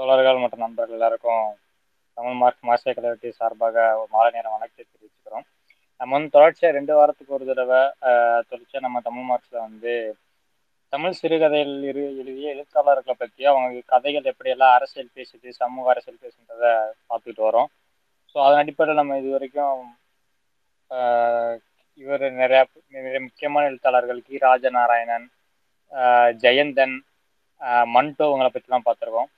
தோழர்கள் மற்றும் நண்பர்கள் எல்லாருக்கும் தமிழ் மார்க் மாசிய கலவட்டி சார்பாக ஒரு மாலை நேரம் வணக்கத்தை தெரிவிச்சுக்கிறோம். நம்ம வந்து தொடர்ச்சியாக ரெண்டு வாரத்துக்கு ஒரு தடவை தொடர்ச்சியாக நம்ம தமிழ் மார்க்ஸில் வந்து தமிழ் சிறுகதைகள் இரு எழுதிய எழுத்தாளர்களை பற்றி அவங்க கதைகள் எப்படியெல்லாம் அரசியல் பேசுது சமூக அரசியல் பேசுன்றதை பார்த்துட்டு வரோம். ஸோ அதன் அடிப்படையில் நம்ம இது வரைக்கும் இவர் நிறையா நிறைய முக்கியமான எழுத்தாளர்கள் கி. ராஜநாராயணன் ஜெயந்தன் மண்டோ இவங்களை பற்றிலாம் பார்த்துருக்கோம்.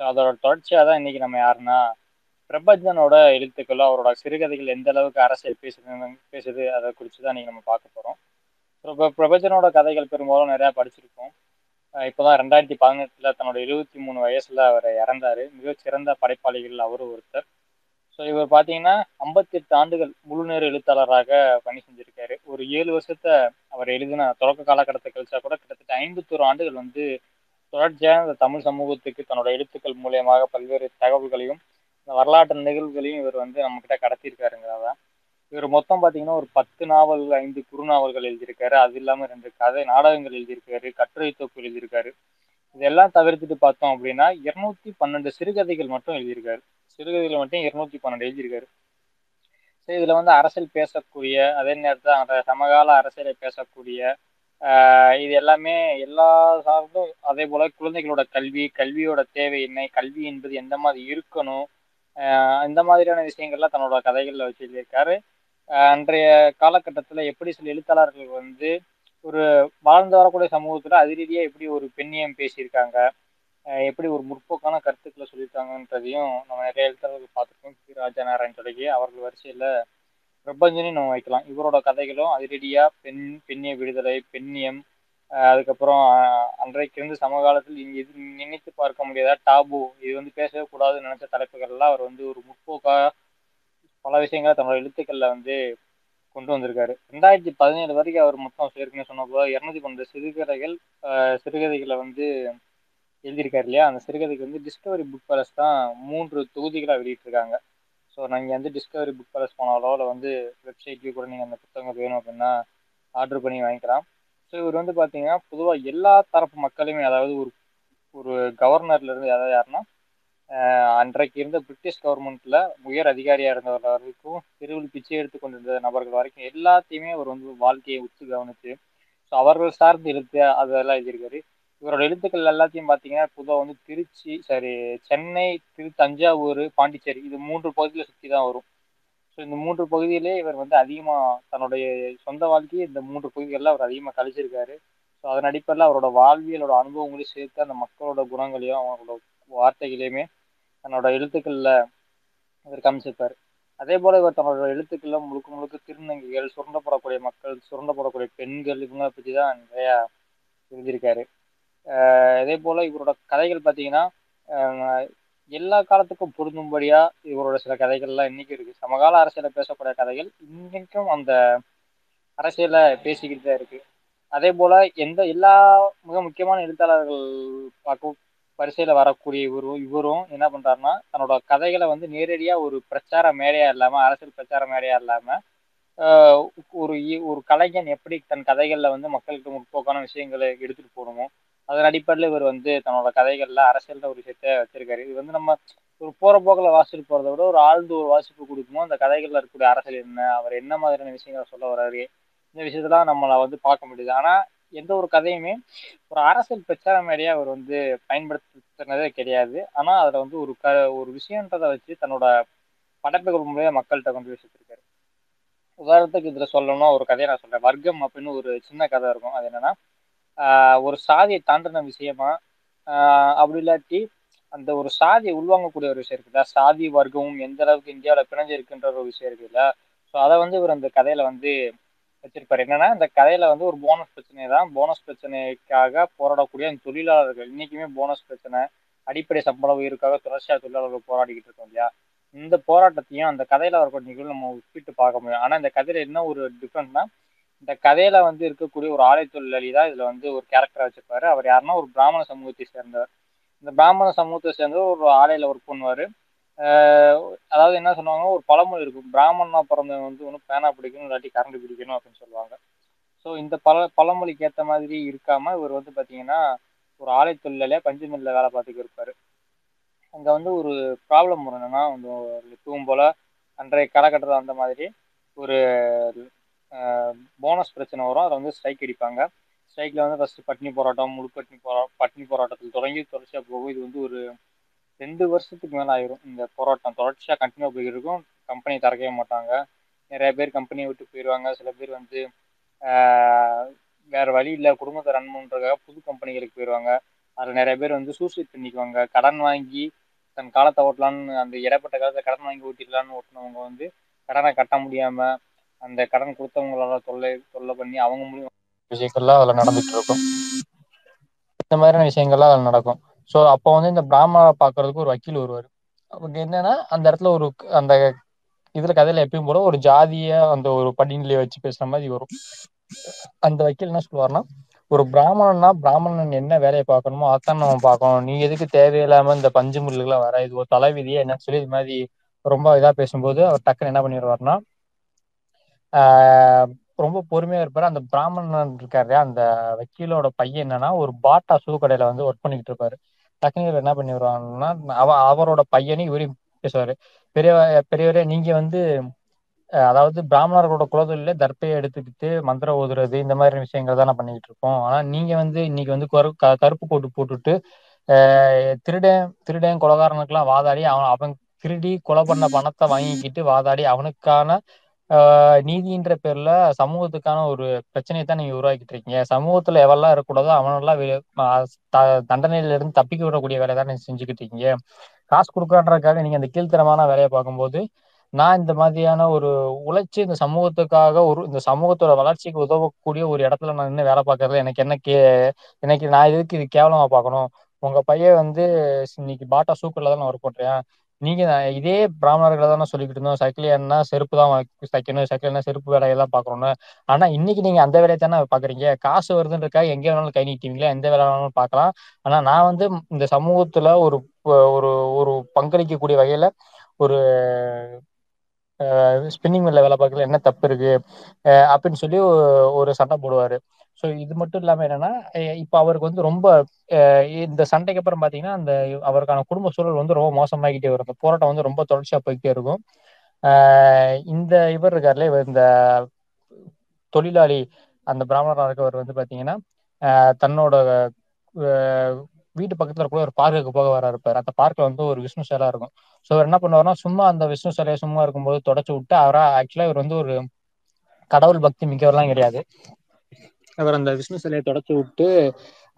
ஸோ அதோட தொடர்ச்சியாக தான் இன்னைக்கு நம்ம யாருன்னா பிரபஞ்சனோட எழுத்துக்களோ அவரோட சிறுகதைகள் எந்த அளவுக்கு அரசியல் பேசுது பேசுது அதை குறித்து தான் இன்னைக்கு நம்ம பார்க்க போகிறோம் இப்போ பிரபஞ்சனோட கதைகள் பெரும்பாலும் நிறையா படிச்சிருக்கோம் இப்போ இப்போதான் ரெண்டாயிரத்தி பதினெட்டில் தன்னோட எழுபத்தி மூணு வயசில் அவர் இறந்தாரு. மிகச்சிறந்த படைப்பாளிகள் அவரும் ஒருத்தர். ஸோ இவர் பார்த்தீங்கன்னா ஐம்பத்தெட்டு ஆண்டுகள் முழுநேர எழுத்தாளராக பணி செஞ்சுருக்காரு. ஒரு ஏழு வருஷத்தை அவர் எழுதின தொடக்க காலகட்டத்தை கழிச்சா கூட கிட்டத்தட்ட ஐம்பத்தோரு ஆண்டுகள் வந்து தொடர்ச்சியாக இந்த தமிழ் சமூகத்துக்கு தன்னோட எழுத்துக்கள் மூலியமாக பல்வேறு தகவல்களையும் இந்த வரலாற்று நிகழ்வுகளையும் இவர் வந்து நம்மக்கிட்ட கடத்தியிருக்காருங்கிறதான் இவர் மொத்தம் பார்த்தீங்கன்னா ஒரு பத்து நாவல் ஐந்து குறுநாவல்கள் எழுதியிருக்காரு. அது இல்லாமல் ரெண்டு கதை நாடகங்கள் எழுதியிருக்காரு கட்டுரை தொகுப்பு எழுதியிருக்காரு. இதெல்லாம் தவிர்த்துட்டு பார்த்தோம் அப்படின்னா இருநூத்தி பன்னெண்டு சிறுகதைகள் மட்டும் எழுதியிருக்காரு. சிறுகதைகள் மட்டும் இருநூத்தி பன்னெண்டு எழுதியிருக்காரு. ஸோ இதில் வந்து அரசியல் பேசக்கூடிய அதே நேரத்தில் அந்த சமகால அரசியலை பேசக்கூடிய இது எல்லாமே எல்லா சார்ந்தும் அதே போல குழந்தைகளோட கல்வி கல்வியோட தேவை என்ன கல்வி என்பது எந்த மாதிரி இருக்கணும் இந்த மாதிரியான விஷயங்கள்லாம் தன்னோட கதைகளில் வச்சு எழுதியிருக்காரு அன்றைய காலகட்டத்தில் எப்படி சில எழுத்தாளர்கள் வந்து ஒரு வாழ்ந்து வரக்கூடிய சமூகத்தில் அது ரீதியாக எப்படி ஒரு பெண்ணியம் பேசியிருக்காங்க எப்படி ஒரு முற்போக்கான கருத்துக்களை சொல்லியிருக்காங்கன்றதையும் நம்ம நிறைய எழுத்தாளர்கள் பார்த்துருக்கோம். ராஜா நாராயண் தொடங்கி அவர்கள் வரிசையில் பிரபஞ்சனையும் நம்ம வைக்கலாம். இவரோட கதைகளும் அதிரடியா பெண் பெண்ணிய விடுதலை பெண்ணியம் அதுக்கப்புறம் அன்றைக்கு அன்றைக்கிருந்து சமகாலத்தில் இங்கே இது நினைத்து பார்க்க முடியாத டாபு இது வந்து பேசவே கூடாதுன்னு நினைச்ச தலைப்புகள்லாம் அவர் வந்து ஒரு முற்போக்கா பல விஷயங்களை தன்னோட எழுத்துக்கள்ல வந்து கொண்டு வந்திருக்காரு. ரெண்டாயிரத்தி பதினேழு வரைக்கும் அவர் மொத்தம் ஏற்கனவே சொன்ன போது இரநூத்தி பன்னெண்டு சிறுகதைகள் சிறுகதைகளை வந்து எழுதியிருக்காரு இல்லையா? அந்த சிறுகதைக்கு வந்து டிஸ்கவரி புக் பேலஸ் தான் மூன்று தொகுதிகளாக வெளியிட்டிருக்காங்க. ஸோ நீங்கள் வந்து டிஸ்கவரி புக் பேலஸ் போனாலோ இல்லை வந்து வெப்சைட்லேயும் கூட நீங்கள் அந்த புத்தகங்கள் வேணும் அப்படின்னா ஆர்டர் பண்ணி வாங்கிக்கலாம். ஸோ இவர் வந்து பார்த்தீங்கன்னா பொதுவாக எல்லா தரப்பு மக்களுமே அதாவது ஒரு ஒரு கவர்னர்லேருந்து யாராவது அதாவது யாருன்னா அன்றைக்கு இருந்த பிரிட்டிஷ் கவர்மெண்ட்ல உயர் அதிகாரியா இருந்தவர் வரைக்கும் தெருவில் பிச்சை எடுத்து கொண்டிருந்த நபர்கள் வரைக்கும் எல்லாத்தையுமே அவர் வந்து வாழ்க்கையை உத்து கவனிச்சு ஸோ அவர்கள் சார்ந்து எழுத்து அதெல்லாம் எழுதியிருக்காரு. இவரோட எழுத்துக்கள் எல்லாத்தையும் பார்த்தீங்கன்னா பொதுவாக வந்து திருச்சி சரி சென்னை திரு தஞ்சாவூர் பாண்டிச்சேரி இது மூன்று பகுதியில் சுற்றி தான் வரும். ஸோ இந்த மூன்று பகுதியிலே இவர் வந்து அதிகமாக தன்னுடைய சொந்த வாழ்க்கையை இந்த மூன்று பகுதிகளில் அவர் அதிகமாக கழிச்சிருக்காரு. ஸோ அதன் அடிப்படையில் அவரோட வாழ்வியலோட அனுபவங்களையும் சேர்த்து அந்த மக்களோட குணங்களையும் அவங்களோட வார்த்தைகளையுமே தன்னோட எழுத்துக்களில் இவர் காமிச்சிருப்பார். அதே போல் இவர் தன்னோட எழுத்துக்களில் முழுக்க முழுக்க திருநங்கைகள் சுரண்டப்படக்கூடிய மக்கள் சுரண்டப்படக்கூடிய பெண்கள் இவங்களை பற்றி தான் நிறையா எழுதியிருக்காரு. ஆஹ் அதே போல் இவரோட கதைகள் பார்த்தீங்கன்னா எல்லா காலத்துக்கும் பொருந்தும்படியா இவரோட சில கதைகள்லாம் இன்னைக்கு இருக்கு. சமகால அரசியல பேசக்கூடிய கதைகள் இன்னைக்கும் அந்த அரசியலை பேசிக்கிட்டு தான் இருக்கு. அதே போல எந்த எல்லா மிக முக்கியமான எழுத்தாளர்கள் பார்க்க வரிசையில வரக்கூடிய இவரும் இவரும் என்ன பண்றாருன்னா தன்னோட கதைகளை வந்து நேரடியா ஒரு பிரச்சார மேடையா இல்லாம அரசியல் பிரச்சார மேடையா இல்லாம ஆஹ் ஒரு இ- ஒரு கலைஞன் எப்படி தன் கதைகள்ல வந்து மக்களுக்கு முற்போக்கான விஷயங்களை எடுத்துட்டு போகணுமோ அதன் அடிப்படையில் இவர் வந்து தன்னோட கதைகள்ல அரசியல்ல ஒரு விஷயத்த வச்சிருக்காரு. இது வந்து நம்ம ஒரு போற போக்கில் வாசிட்டு போகிறத விட ஒரு ஆழ்ந்து ஒரு வாசிப்பு கொடுக்கணும் அந்த கதைகள்ல இருக்கக்கூடிய அரசியல் என்ன அவர் என்ன மாதிரியான விஷயங்களை சொல்ல வர்றாரு இந்த விஷயத்தெல்லாம் நம்மளை வந்து பார்க்க முடியுது. ஆனா எந்த ஒரு கதையுமே ஒரு அரசியல் பிரச்சார மேடையா அவர் வந்து பயன்படுத்தினதே கிடையாது. ஆனா அதுல வந்து ஒரு க ஒரு விஷயன்றதை வச்சு தன்னோட படைப்புகள் மூலியம் மக்கள்கிட்ட கொண்டு போய் உதாரணத்துக்கு இதுல சொல்லணும்னா ஒரு கதையை நான் சொல்றேன். வர்க்கம் அப்படின்னு ஒரு சின்ன கதை இருக்கும். அது என்னன்னா ஒரு சாதியை தாண்டின விஷயமா அப்படி இல்லாட்டி அந்த ஒரு சாதியை உள்வாங்கக்கூடிய ஒரு விஷயம் இருக்குல்ல சாதி வர்க்கமும் எந்த அளவுக்கு இந்தியாவில் பிணைஞ்சு இருக்குன்ற ஒரு விஷயம் இருக்குல்ல ஸோ அதை வந்து இவர் அந்த கதையில வந்து வச்சிருப்பாரு. என்னன்னா இந்த கதையில வந்து ஒரு போனஸ் பிரச்சனை தான். போனஸ் பிரச்சனைக்காக போராடக்கூடிய அந்த தொழிலாளர்கள் இன்னைக்குமே போனஸ் பிரச்சனை அடிப்படை சம்பள உயிருக்காக தொடர்ச்சியாக தொழிலாளர்கள் போராடிக்கிட்டு இருக்கோம் இல்லையா? இந்த போராட்டத்தையும் அந்த கதையில வரக்கூடிய நிகழ்வு நம்ம ஒப்பிட்டு பார்க்க முடியும். ஆனா இந்த கதையில என்ன ஒரு டிஃப்ரெண்ட்னா இந்த கதையில வந்து இருக்கக்கூடிய ஒரு ஆலை தொழிலாளி தான் இதுல வந்து ஒரு கேரக்டர் வச்சிருப்பாரு. அவர் யாருன்னா ஒரு பிராமண சமூகத்தை சேர்ந்தவர். இந்த பிராமண சமூகத்தை சேர்ந்தவர் ஒரு ஆலையில ஒர்க் பண்ணுவாரு. அதாவது என்ன சொல்லுவாங்க ஒரு பழமொழி இருக்கும். பிராமணனா பிறந்தவன் வந்து ஒன்றும் பேனா பிடிக்கணும் இல்லாட்டி கரண்ட் பிடிக்கணும் அப்படின்னு சொல்லுவாங்க. ஸோ இந்த பழ பழமொழிக்கு ஏற்ற மாதிரி இருக்காம இவர் வந்து பார்த்தீங்கன்னா ஒரு ஆலை தொழிலாளியா பஞ்சு மில்ல வேலை பார்த்துக்கு இருப்பாரு. அங்கே வந்து ஒரு ப்ராப்ளம் வரணும்னா என்னன்னா வந்து எப்பவும் போல அன்றைய காலகட்டத்தில் அந்த மாதிரி ஒரு போனஸ் பிரச்சனை வரும். அதை வந்து ஸ்ட்ரைக் அடிப்பாங்க. ஸ்ட்ரைக்கில் வந்து ஃபஸ்ட்டு பட்னி போராட்டம் முழு பட்னி போரா பட்னி போராட்டத்தில் தொடங்கி தொடர்ச்சியாக போகும். இது வந்து ஒரு ரெண்டு வருஷத்துக்கு மேலே ஆயிரும் இந்த போராட்டம். தொடர்ச்சியாக கண்டினியூ போயிட்டு இருக்கும். கம்பெனி திறக்கவே மாட்டாங்க. நிறைய பேர் கம்பெனியை விட்டு போயிடுவாங்க சில பேர் வந்து வேறு வழி இல்லை. குடும்பத்தை ரன் பண்ணுறதுக்காக புது கம்பெனிகளுக்கு போயிடுவாங்க அதில் நிறைய பேர் வந்து சூசைட் பண்ணிக்குவாங்க. கடன் வாங்கி தன் காலத்தை ஓட்டலான்னு அந்த இடப்பட்ட காலத்தை கடன் வாங்கி ஓட்டிடலான்னு ஓட்டினவங்க வந்து கடனை கட்ட முடியாமல் அந்த கடன் கொடுத்தவங்களால தொல்லை தொல்லை பண்ணி அவங்க மூலியம் விஷயங்கள்லாம் அதில் நடந்துட்டு இருக்கும். இந்த மாதிரியான விஷயங்கள்லாம் அதில் நடக்கும். ஸோ அப்போ வந்து இந்த பிராமணரை பார்க்கறதுக்கு ஒரு வக்கீல் வருவார். அவங்க என்னன்னா அந்த இடத்துல ஒரு அந்த இதுல கதையில எப்பயும் போல ஒரு ஜாதிய அந்த ஒரு படிநிலையை வச்சு பேசுற மாதிரி வரும். அந்த வக்கீல் என்ன சொல்லுவார்னா ஒரு பிராமணன்னா பிராமணன் என்ன வேலையை பார்க்கணுமோ அதான் நம்ம பார்க்கணும். நீ எதுக்கு தேவையில்லாம இந்த பஞ்சு முள்ளுகள்லாம் வர? இது ஒரு தலைவிதியா என்ன சொல்லி இது மாதிரி ரொம்ப இதா பேசும்போது அவர் டக்குன்னு என்ன பண்ணிடுவாருன்னா ரொம்ப பொறுமையா இருப்பாரு. அந்த பிராமணன் இருக்காரு அந்த வக்கீலோட பையன் என்னன்னா ஒரு பாட்டா சூ கடையில வந்து ஒர்க் பண்ணிட்டு இருப்பாரு. டக்குனு என்ன பண்ணி வருவாங்கன்னா அவ அவரோட பையனையும் இவரையும் பேசுவாரு. பெரிய பெரியவரே நீங்க வந்து அதாவது பிராமணர்களோட குலதொழில தர்ப்பையை எடுத்துக்கிட்டு மந்திரம் ஓதுறது இந்த மாதிரி விஷயங்கள் தான் பண்ணிக்கிட்டு இருக்கோம் ஆனா நீங்க வந்து இன்னைக்கு வந்து கருப்பு கோட்டு போட்டுட்டு திருடன் திருடன் கொலகாரனுக்கெல்லாம் வாதாடி அவன் அவன் திருடி கொலை பண்ண பணத்தை வாங்கிக்கிட்டு வாதாடி அவனுக்கான நீதின்ற பேர்ல சமூகத்துக்கான ஒரு பிரச்சனையை தான் நீங்க உருவாக்கிட்டு இருக்கீங்க. சமூகத்துல எவெல்லாம் இருக்கக்கூடாதோ அவனெல்லாம் தண்டனையில இருந்து தப்பிக்க விடக்கூடிய வேலையை தான் நீங்க செஞ்சுக்கிட்டு இருக்கீங்க. காசு கொடுக்குறான்றதுக்காக நீங்க அந்த கீழ்த்தரமான வேலையை பார்க்கும்போது நான் இந்த மாதிரியான ஒரு உழைச்சி இந்த சமூகத்துக்காக ஒரு இந்த சமூகத்தோட வளர்ச்சிக்கு உதவக்கூடிய ஒரு இடத்துல நான் நின்று வேலை பார்க்கறது எனக்கு என்ன கே எனக்கு நான் இதுக்கு இது கேவலமா பார்க்கணும்? உங்க பையன் வந்து இன்னைக்கு பாட்டா சூக்கர்ல தான் நான் ஒர்க் பண்றேன். நீங்க இதே பிராமணர்களை தானே சொல்லிக்கிட்டு இருந்தோம். சைக்கிளியன்னா செருப்பு தான் தைக்கணும். சைக்கிள்னா செருப்பு வேலையெல்லாம் பாக்குறோம்னு ஆனா இன்னைக்கு நீங்க அந்த வேலையை தானே பாக்குறீங்க? காசு வருதுன்றக்கா எங்க வேணாலும் கை நீட்டுவீங்களா? எந்த வேலை வேணாலும் பார்க்கலாம். ஆனா நான் வந்து இந்த சமூகத்துல ஒரு ஒரு ஒரு பங்களிக்கக்கூடிய வகையில ஒரு ஸ்பின்னிங் மில்ல வேலை பார்க்கல. என்ன தப்பு இருக்கு? அப்படின்னு சொல்லி ஒரு சண்டை போடுவாரு. ஸோ இது மட்டும் இல்லாமல் என்னன்னா இப்போ அவருக்கு வந்து ரொம்ப இந்த சண்டைக்கு அப்புறம் பார்த்தீங்கன்னா அந்த அவருக்கான குடும்ப சூழல் வந்து ரொம்ப மோசமாகிட்டே வரும். இந்த போராட்டம் வந்து ரொம்ப தொடர்ச்சியாக போய்கிட்டே இருக்கும். இந்த இவர் இருக்காருல இந்த தொழிலாளி அந்த பிராமணராக இருக்கவர் வந்து பார்த்தீங்கன்னா தன்னோட வீட்டு பக்கத்துல கூட ஒரு பார்க்குக்கு போக வர இருப்பார் அந்த பார்க்ல வந்து ஒரு விஷ்ணு சிலை இருக்கும். ஸோ அவர் என்ன பண்ணுவார்னா சும்மா அந்த விஷ்ணு சிலையை சும்மா இருக்கும்போது தொடச்சு விட்டு அவரா ஆக்சுவலா இவர் வந்து ஒரு கடவுள் பக்தி மிக்கவர்லாம் கிடையாது. அவர் அந்த விஷ்ணு சிலையை தொடச்சு விட்டு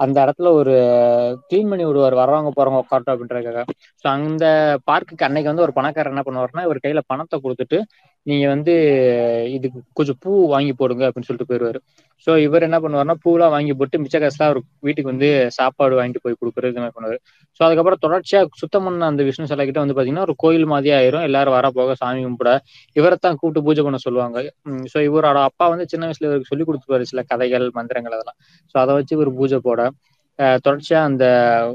அந்த இடத்துல ஒரு கிளீன் பண்ணி விடுவார் வரவங்க போறவங்க உட்காரட்டும் அப்படின்றதுக்காக. ஸோ அந்த பார்க்குக்கு அன்னைக்கு வந்து ஒரு பணக்காரர் என்ன பண்ணுவார்னா இவர் கையில பணத்தை கொடுத்துட்டு நீங்க வந்து இதுக்கு கொஞ்சம் பூ வாங்கி போடுங்க அப்படின்னு சொல்லிட்டு போயிடுவாரு ஸோ இவர் என்ன பண்ணுவார்னா பூலாம் வாங்கி போட்டு மிச்ச காசுலாம் அவர் வீட்டுக்கு வந்து சாப்பாடு வாங்கிட்டு போய் கொடுக்குறது இது மாதிரி பண்ணுவார். ஸோ அதுக்கப்புறம் தொடர்ச்சியா சுத்தம் பண்ண அந்த விஷ்ணு சிலை கிட்ட வந்து பாத்தீங்கன்னா ஒரு கோயில் மாதிரி ஆயிரும். எல்லாரும் வர போக சாமி கும்பிட இவரைத்தான் கூப்பிட்டு பூஜை பண்ண சொல்லுவாங்க. ஸோ இவரோட அப்பா வந்து சின்ன வயசுல இவருக்கு சொல்லி கொடுத்துருவாரு சில கதைகள் மந்திரங்கள் அதெல்லாம். ஸோ அதை வச்சு இவர் பூஜை போட தொடர்ச்சியா அந்த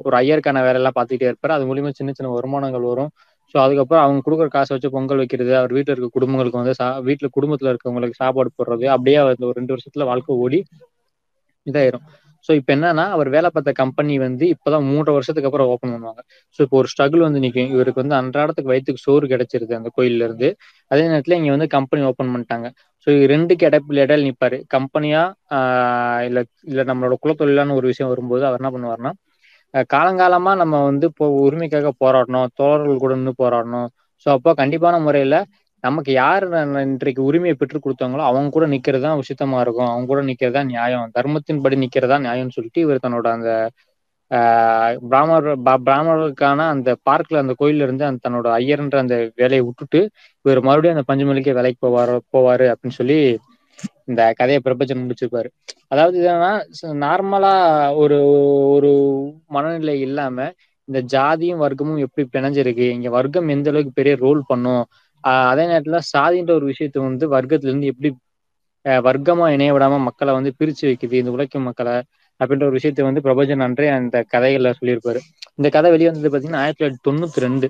ஒரு ஐயருக்கான வேலையெல்லாம் பார்த்துக்கிட்டே இருப்பாரு. அது மூலியமா சின்ன சின்ன வருமானங்கள் வரும். ஸோ அதுக்கப்புறம் அவங்க கொடுக்குற காசை வச்சு பொங்கல் வைக்கிறது அவர் வீட்டில் இருக்க குடும்பங்களுக்கு வந்து சா வீட்டில் குடும்பத்தில் இருக்கவங்களுக்கு சாப்பாடு போடுறது அப்படியே அந்த ஒரு ரெண்டு வருஷத்துல வாழ்க்கை ஓடி இதாயிரும். ஸோ இப்போ என்னன்னா அவர் வேலை பார்த்த கம்பெனி வந்து இப்போதான் மூன்றரை வருஷத்துக்கு அப்புறம் ஓப்பன் பண்ணுவாங்க. ஸோ இப்போ ஒரு ஸ்ட்ரகிள் வந்து நிற்கும் இவருக்கு வந்து அன்றாடத்துக்கு வயிற்றுக்கு சோறு கிடைச்சிருது அந்த கோயில்ல இருந்து. அதே நேரத்தில் இங்க வந்து கம்பெனி ஓப்பன் பண்ணிட்டாங்க. ஸோ ரெண்டுக்கு இடப்பில் இடையில நிற்பாரு கம்பெனியா இல்லை இல்லை நம்மளோட குலத்தொழிலான ஒரு விஷயம் வரும்போது அவர் என்ன பண்ணுவார்னா காலங்காலமா நம்ம வந்து இப்போ உரிமைக்காக போராடணும். தோழர்கள் கூட நின்று போராடணும். ஸோ அப்போ கண்டிப்பான முறையில நமக்கு யார் இன்றைக்கு உரிமையை பெற்றுக் கொடுத்தாங்களோ அவங்க கூட நிக்கிறது தான் உசித்தமா இருக்கும். அவங்க கூட நிக்கிறதா நியாயம். தர்மத்தின் படி நிக்கிறதா நியாயம்னு சொல்லிட்டு இவர் தன்னோட அந்த பிராமர் பிராமணர்களுக்கான அந்த பார்க்ல அந்த கோயில்ல இருந்து அந்த தன்னோட ஐயர்ன்ற அந்த வேலையை விட்டுட்டு இவர் மறுபடியும் அந்த பஞ்சமலிக்கே வேலைக்கு போவாரு போவாரு அப்படின்னு சொல்லி இந்த கதையை பிரபஞ்சம் முடிச்சிருப்பாரு. அதாவது என்னன்னா நார்மலா ஒரு ஒரு மனநிலை இல்லாம இந்த ஜாதியும் வர்க்கமும் எப்படி பிணைஞ்சிருக்கு? இங்க வர்க்கம் எந்த அளவுக்கு பெரிய ரோல் பண்ணும்? அதே நேரத்துல சாதின்ற ஒரு விஷயத்த வந்து வர்க்கத்துல இருந்து எப்படி வர்க்கமா இணைய விடாம மக்களை வந்து பிரிச்சு வைக்குது இந்த உழைக்கும் மக்களை அப்படின்ற ஒரு விஷயத்த வந்து பிரபஞ்சன் அன்றே அந்த கதைகள்ல சொல்லியிருப்பாரு. இந்த கதை வெளியே வந்தது பாத்தீங்கன்னா ஆயிரத்தி தொள்ளாயிரத்தி தொண்ணூத்தி ரெண்டு.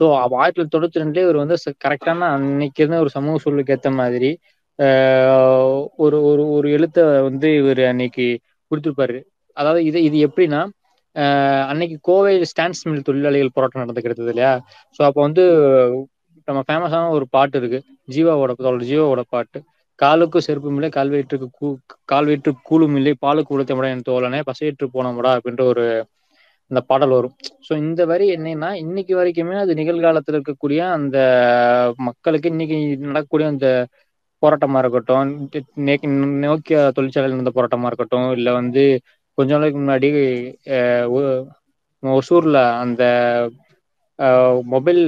ஸோ ஆயிரத்தி தொள்ளாயிரத்தி தொண்ணூத்தி ரெண்டுலேயே இவர் வந்து கரெக்டான அன்னைக்கு இருந்த ஒரு சமூக சூழலுக்கு ஏற்ற மாதிரி ஒரு ஒரு ஒரு எழுத்தை வந்து இவர் அன்னைக்கு கொடுத்துருப்பாரு. அதாவது இது இது எப்படின்னா அன்னைக்கு கோவை ஸ்டான்ஸ் மில் தொழிலாளிகள் போராட்டம் நடந்துக்கிறது இல்லையா? ஸோ அப்போ வந்து நம்ம ஃபேமஸான ஒரு பாட்டு இருக்கு. ஜீவாவோட தோழர் ஜீவாவோட பாட்டு. காலுக்கு செருப்பும் இல்லை கால்வயிற்றுக்கு கூ கால்வயிற்று கூலும் இல்லை பாலுக்கு உளுத்தமுடா என் தோழனே பசையற்று போனமுடா அப்படின்ற ஒரு அந்த பாடல் வரும். ஸோ இந்த வரி என்னன்னா இன்னைக்கு வரைக்குமே அது நிகழ்காலத்தில் இருக்கக்கூடிய அந்த மக்களுக்கு இன்னைக்கு நடக்கக்கூடிய அந்த போராட்டமா இருக்கட்டும் நோக்கிய தொழிற்சாலையில் இருந்த போராட்டமா இருக்கட்டும் இல்ல வந்து கொஞ்ச நாளைக்கு முன்னாடி ஒசூர்ல அந்த மொபைல்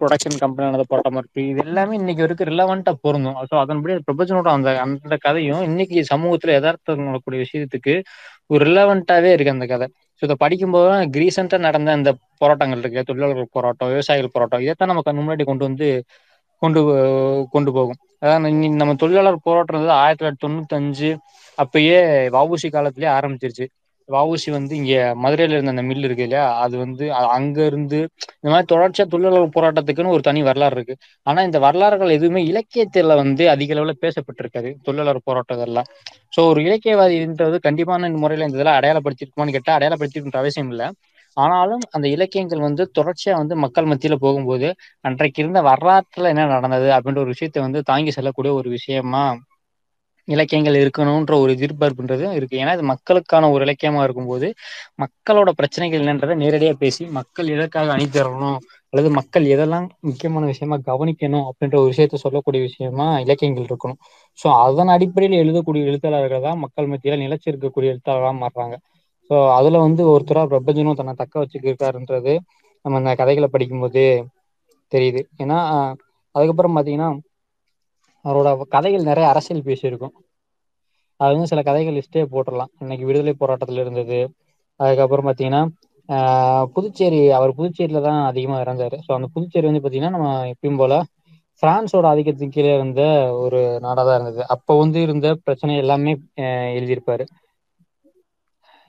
ப்ரொடக்ஷன் கம்பெனியானது போட்ட மாதிரி இருக்கு. இது எல்லாமே இன்னைக்கு வரைக்கும் ரிலவெண்டா பொருந்தும். ஸோ அதன்படி பிரபஞ்சனோட அந்த அந்த கதையும் இன்னைக்கு சமூகத்துல எதார்த்தம் நடக்கூடிய விஷயத்துக்கு ஒரு ரிலவெண்டாவே இருக்கு அந்த கதை. ஸோ இதை படிக்கும்போது தான் ரீசெண்டா நடந்த அந்த போராட்டங்கள் இருக்கு. தொழிலாளர்கள் போராட்டம் விவசாயிகள் போராட்டம் இதைத்தான் நமக்கு முன்னாடி கொண்டு வந்து கொண்டு கொண்டு போகும். அதாவது நம்ம தொழிலாளர் போராட்டம் ஆயிரத்தி தொள்ளாயிரத்தி தொண்ணூத்தி அஞ்சு அப்பயே வவுசி காலத்திலேயே ஆரம்பிச்சிருச்சு. வஉசி வந்து இங்க மதுரையில இருந்த அந்த மில் இருக்கு இல்லையா? அது வந்து அங்க இருந்து இந்த மாதிரி தொடர்ச்சியா தொழிலாளர் போராட்டத்துக்குன்னு ஒரு தனி வரலாறு இருக்கு. ஆனா இந்த வரலாறுகள் எதுவுமே இலக்கியத்துல வந்து அதிக அளவுல பேசப்பட்டிருக்காது தொழிலாளர் போராட்டங்கள்லாம். சோ ஒரு இலக்கியவாதின்றது கண்டிப்பான முறையில இந்த இதெல்லாம் அடையாளப்படுத்திருக்குமான்னு கேட்டா அடையாளப்படுத்திருக்கின்ற அவசியம் இல்லை. ஆனாலும் அந்த இலக்கியங்கள் வந்து தொடர்ச்சியா வந்து மக்கள் மத்தியில போகும்போது அன்றைக்கு இருந்த வரலாற்றுல என்ன நடந்தது அப்படின்ற ஒரு விஷயத்த வந்து தாங்கி செல்லக்கூடிய ஒரு விஷயமா இலக்கியங்கள் இருக்கணும்ன்ற ஒரு எதிர்பார்ப்புன்றது இருக்கு. ஏன்னா இது மக்களுக்கான ஒரு இலக்கியமா இருக்கும்போது மக்களோட பிரச்சனைகள் என்னன்றதை நேரடியா பேசி மக்கள் எதற்காக அணி தரணும் அல்லது மக்கள் எதெல்லாம் முக்கியமான விஷயமா கவனிக்கணும் அப்படின்ற ஒரு விஷயத்த சொல்லக்கூடிய விஷயமா இலக்கியங்கள் இருக்கணும். ஸோ அதன் அடிப்படையில் எழுதக்கூடிய எழுத்தாளர்கள் தான் மக்கள் மத்தியில நிலைச்சிருக்கக்கூடிய எழுத்தாளர்களாக மாறுறாங்க. ஸோ அதுல வந்து ஒருத்தரா பிரபஞ்சனும் தன்னை தக்க வச்சுக்கிருக்காருன்றது நம்ம இந்த கதைகளை படிக்கும்போது தெரியுது. ஏன்னா அதுக்கப்புறம் பாத்தீங்கன்னா அவரோட கதைகள் நிறைய அரசியல் பேசியிருக்கும். அது வந்து சில கதைகள் லிஸ்ட்டே போட்டுடலாம். இன்னைக்கு விடுதலை போராட்டத்தில் இருந்தது. அதுக்கப்புறம் பார்த்தீங்கன்னா புதுச்சேரி அவர் புதுச்சேரியில தான் அதிகமாக இறந்தாரு. ஸோ அந்த புதுச்சேரி வந்து பார்த்தீங்கன்னா நம்ம எப்பயும் போல பிரான்ஸோட ஆதிக்கத்தின் கீழே இருந்த ஒரு நாடாக தான் இருந்தது. அப்போ வந்து இருந்த பிரச்சனை எல்லாமே எழுதியிருப்பாரு.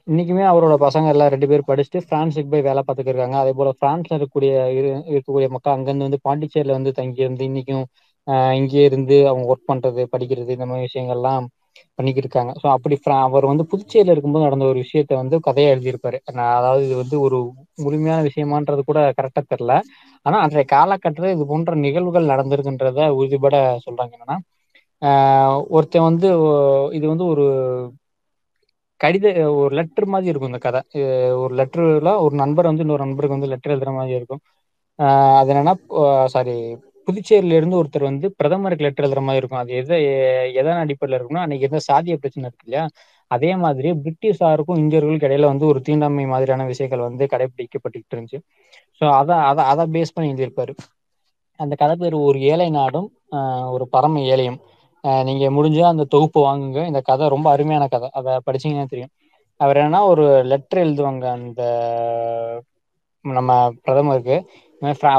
இன்னைக்குமே அவரோட பசங்க எல்லாம் ரெண்டு பேர் படிச்சுட்டு பிரான்ஸுக்கு போய் வேலை பார்த்துட்டு இருக்காங்க. அதே போல பிரான்ஸ்ல இருக்கக்கூடிய இருக்கக்கூடிய மக்கள் அங்கிருந்து வந்து பாண்டிச்சேரியில வந்து தங்கி இருந்து இன்னைக்கும் இங்கே இருந்து அவங்க ஒர்க் பண்றது படிக்கிறது இந்த மாதிரி விஷயங்கள்லாம் பண்ணிக்கிட்டு இருக்காங்க ஸோ அப்படி அவர் வந்து புதுச்சேரியில் இருக்கும்போது நடந்த ஒரு விஷயத்த வந்து கதையா எழுதியிருப்பாரு. அதாவது இது வந்து ஒரு முழுமையான விஷயமான்றது கூட கரெக்டா தெரில ஆனா அன்றைய காலகட்டத்தில் இது போன்ற நிகழ்வுகள் நடந்திருக்குன்றத உறுதிபட சொல்றாங்க என்னன்னா ஒருத்தன் வந்து இது வந்து ஒரு கடித ஒரு லெட்டர் மாதிரி இருக்கும் இந்த கதை. ஒரு லெட்டர்ல ஒரு நண்பர் வந்து இன்னொரு நண்பருக்கு வந்து லெட்டர் எழுதுற மாதிரி இருக்கும். அது என்னன்னா சாரி புதுச்சேரியில இருந்து ஒருத்தர் வந்து பிரதமருக்கு லெட்டர் எழுதுற மாதிரி இருக்கும். அது எதை எதன் அடிப்படையில் இருக்கும்னா அன்னைக்கு எந்த சாதிய பிரச்சனை இருக்கு இல்லையா? அதே மாதிரி பிரிட்டிஷாருக்கும் இந்தியர்களுக்கு இடையில வந்து ஒரு தீண்டாமை மாதிரியான விஷயங்கள் வந்து கடைபிடிக்கப்பட்டுக்கிட்டு இருந்துச்சு. ஸோ அதை அதை அதை பேஸ் பண்ணி எழுதியிருப்பாரு. அந்த கதை பேர் ஒரு ஏழை நாடும் ஒரு பரம ஏழையும். நீங்க முடிஞ்சா அந்த தொகுப்பு வாங்குங்க. இந்த கதை ரொம்ப அருமையான கதை. அதை படிச்சீங்கன்னா தெரியும். அவர் என்னன்னா ஒரு லெட்டர் எழுதுவாங்க அந்த நம்ம பிரதமருக்கு.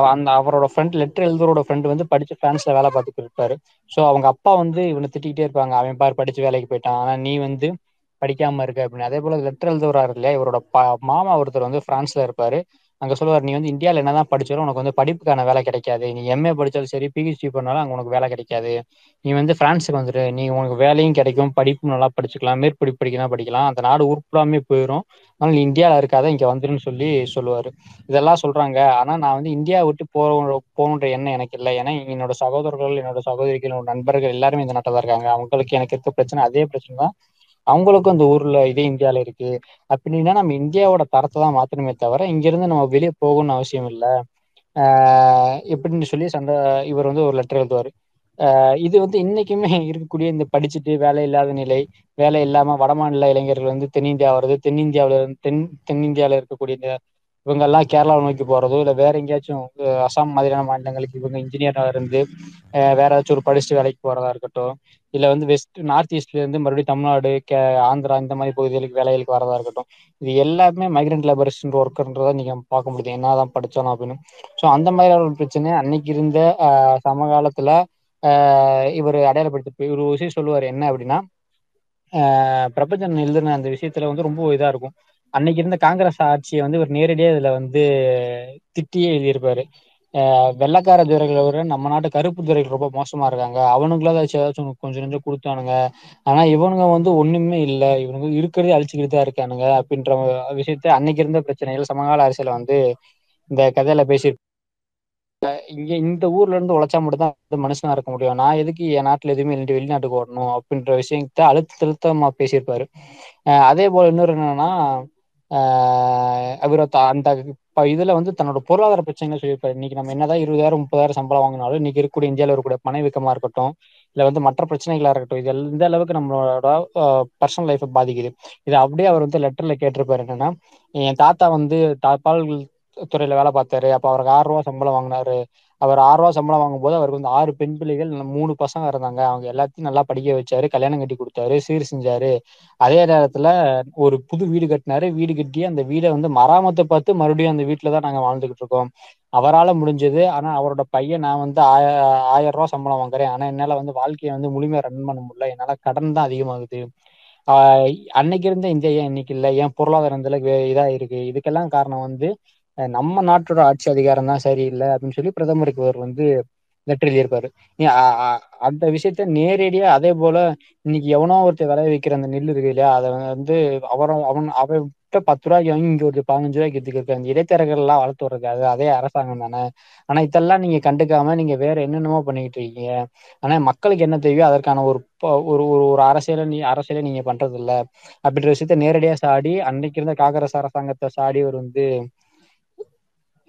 அந்த அவரோட ஃப்ரெண்ட் லெட்டர் எழுதுறோட ஃப்ரெண்ட் வந்து படிச்சு பிரான்ஸ்ல வேலை பார்த்துட்டு இருப்பாரு. ஸோ அவங்க அப்பா வந்து இவனை திட்டிகிட்டே இருப்பாங்க. அவன் பார் படிச்சு வேலைக்கு போயிட்டான். ஆனா நீ வந்து படிக்காம இருக்க அப்படின்னு. அதே போல லெட்டர் எழுதுறாரு இல்லையா? இவரோட மாமா ஒருத்தர் வந்து பிரான்ஸ்ல இருப்பாரு. அங்க சொல்லுவார் நீ வந்து இந்தியாவில் என்னதான் படிச்சாலும் உனக்கு வந்து படிப்புக்கான வேலை கிடைக்காது. நீ எம்ஏ படிச்சாலும் சரி பிஹெச்டி பண்ணாலும் அங்க உனக்கு வேலை கிடைக்காது. நீ வந்து பிரான்ஸுக்கு வந்துரு. நீ உனக்கு வேலையும் கிடைக்கும். படிப்பும் நல்லா படிச்சுக்கலாம். மேற்படிப்பு படிக்கலாம் படிக்கலாம். அந்த நாடு உருப்படாமே போயிடும் ஆனால் நீ இந்தியாவில இருக்காத இங்க வந்துருன்னு சொல்லி சொல்லுவாரு. இதெல்லாம் சொல்றாங்க. ஆனா நான் வந்து இந்தியா விட்டு போற போகணுன்ற எண்ணம் எனக்கு இல்லை. ஏன்னா என்னோட சகோதரர்கள் என்னோட சகோதரிகள் என்னோட நண்பர்கள் எல்லாருமே இந்த நாட்டில் இருக்காங்க. அவங்களுக்கு எனக்கு இருக்க பிரச்சனை அதே பிரச்சனை தான் அவங்களுக்கும் அந்த ஊர்ல இதே இந்தியாவில இருக்கு. அப்படின்னா நம்ம இந்தியாவோட தரத்தை தான் மாத்தணுமே தவிர இங்கிருந்து நம்ம வெளியே போகணும்னு அவசியம் இல்லை. ஆஹ் எப்படின்னு சொல்லி சந்த இவர் வந்து ஒரு லெட்டர் எழுதுவாரு. இது வந்து இன்னைக்குமே இருக்கக்கூடிய இந்த படிச்சுட்டு வேலை இல்லாத நிலை வேலை இல்லாம வடமாநில இளைஞர்கள் வந்து தென்னிந்தியா வருது தென்னிந்தியாவில இருந்து தென் தென்னிந்தியாவில இருக்கக்கூடிய இந்த இவங்க எல்லாம் கேரளாவை நோக்கி போறதோ இல்ல வேற எங்கேயாச்சும் அசாம் மாதிரியான மாநிலங்களுக்கு இவங்க இன்ஜினியரா இருந்து வேற ஏதாச்சும் ஒரு படிச்சுட்டு வேலைக்கு போறதா இருக்கட்டும் இல்ல வந்து வெஸ்ட் நார்த் ஈஸ்ட்ல இருந்து மறுபடியும் தமிழ்நாடு கே ஆந்திரா இந்த மாதிரி பகுதிகளுக்கு வேலைகளுக்கு வரதா இருக்கட்டும். இது எல்லாமே மைக்ரண்ட் லேபர்ஸ் ஒர்க்ன்றத நீங்க பார்க்க முடியுது. என்னதான் படிச்சாலும் அப்படின்னு. ஸோ அந்த மாதிரி ஒரு பிரச்சனை. அன்னைக்கு இருந்த ஆஹ் சமகாலத்துல ஆஹ் இவர் அடையாளப்படுத்தி ஒரு விஷயம் சொல்லுவார். என்ன அப்படின்னா ஆஹ் பிரபஞ்சன் எழுதுன அந்த விஷயத்துல வந்து ரொம்ப இதா இருக்கும். அன்னைக்கு இருந்த காங்கிரஸ் ஆட்சியை வந்து இவர் நேரடியாக இதுல வந்து திட்டியே எழுதியிருப்பாரு. வெள்ளக்கார துறைகளை விட நம்ம நாட்டு கருப்பு துறைகள் ரொம்ப மோசமா இருக்காங்க. அவனுங்களா ஏதாச்சும் கொஞ்சம் நஞ்சோ குடுத்தானுங்க. ஆனா இவனுங்க வந்து ஒண்ணுமே இல்லை. இவனுங்க இருக்கிறதே அழிச்சுக்கிட்டுதா இருக்கானுங்க அப்படின்ற விஷயத்த அன்னைக்கு இருந்த பிரச்சனைகள் சமகால அரசியல வந்து இந்த கதையில பேசி இங்க இந்த ஊர்ல இருந்து உழைச்சா மட்டுந்தா மனுஷனா இருக்க முடியும். நான் எதுக்கு என் நாட்டுல எதுவுமே இல்லை வெளிநாட்டுக்கு ஓடணும் அப்படின்ற விஷயத்த அழுத்த திருத்தமா பேசியிருப்பாரு. அதே போல இன்னொரு என்னன்னா அவர அந்த இதுல வந்து தன்னோட பொருளாதார பிரச்சனைகள சொல்லியிருப்பாரு. இன்னைக்கு நம்ம என்னதான் இருபதாயிரம் முப்பதாயிரம் சம்பளம் வாங்கினாலும் இன்னைக்கு இருக்கக்கூடிய இந்தியாவில் இருக்கக்கூடிய பணவீக்கமா இருக்கட்டும் இல்ல வந்து மற்ற பிரச்சனைகளா இருக்கட்டும் இது எந்த அளவுக்கு நம்மளோட பர்சனல் லைஃப் பாதிக்குது. இது அப்படியே அவர் வந்து லெட்டர்ல கேட்டிருப்பாரு என்னன்னா என் தாத்தா வந்து தபால் துறையில வேலை பார்த்தாரு. அப்ப அவருக்கு ஆறு ரூபா சம்பளம் வாங்கினாரு. அவர் ஆறு ரூபா சம்பளம் வாங்கும் போது அவருக்கு வந்து ஆறு பெண் பிள்ளைகள் மூணு பசங்க இருந்தாங்க. அவங்க எல்லாத்தையும் நல்லா படிக்க வச்சாரு கல்யாணம் கட்டி கொடுத்தாரு சீர் செஞ்சாரு. அதே நேரத்துல ஒரு புது வீடு கட்டினாரு. வீடு கட்டி அந்த வீடை வந்து மராமத்தை பார்த்து மறுபடியும் அந்த வீட்டுலதா நாங்க வாழ்ந்துகிட்டு இருக்கோம். அவரால முடிஞ்சது. ஆனா அவரோட பையன் நான் வந்து ஆய ஆயிரம் ரூபா சம்பளம் வாங்குறேன். ஆனா என்னால வந்து வாழ்க்கையை வந்து முழுமையா ரன் பண்ண முடியல. என்னால கடன் தான் அதிகமாகுது. ஆ அன்னைக்கு இருந்த இந்தியா ஏன் இன்னைக்கு இல்லை? ஏன் பொருளாதார இந்தளவுக்கு இதா இருக்கு? இதுக்கெல்லாம் காரணம் வந்து நம்ம நாட்டோட ஆட்சி அதிகாரம் தான் சரியில்லை அப்படின்னு சொல்லி பிரதமருக்கு இவர் வந்து லெட்டர் எழுதியிருப்பாரு. அந்த விஷயத்த நேரடியா அதே போல இன்னைக்கு எவனோ ஒருத்தர் விளைய வைக்கிற அந்த நெல் இருக்கு இல்லையா? அத வந்து அவர அவன் அவ பத்து ரூபாய்க்கு வாங்கி இங்க ஒரு பதினஞ்சு ரூபாய்க்கு வித்துக்கிட்டு அந்த இடைத்தரகர்கள் எல்லா வளத்து விடுறது அதே அரசாங்கம் தானே? ஆனா இதெல்லாம் நீங்க கண்டுக்காம நீங்க வேற என்னென்னமோ பண்ணிக்கிட்டு இருக்கீங்க. ஆனா மக்களுக்கு என்ன தேவையோ அதற்கான ஒரு ஒரு ஒரு ஒரு அரசியல நீ அரசியல நீங்க பண்றது இல்ல அப்படின்ற விஷயத்த நேரடியா சாடி அன்னைக்கு இருந்த காங்கிரஸ் அரசாங்கத்தை சாடி அவர் வந்து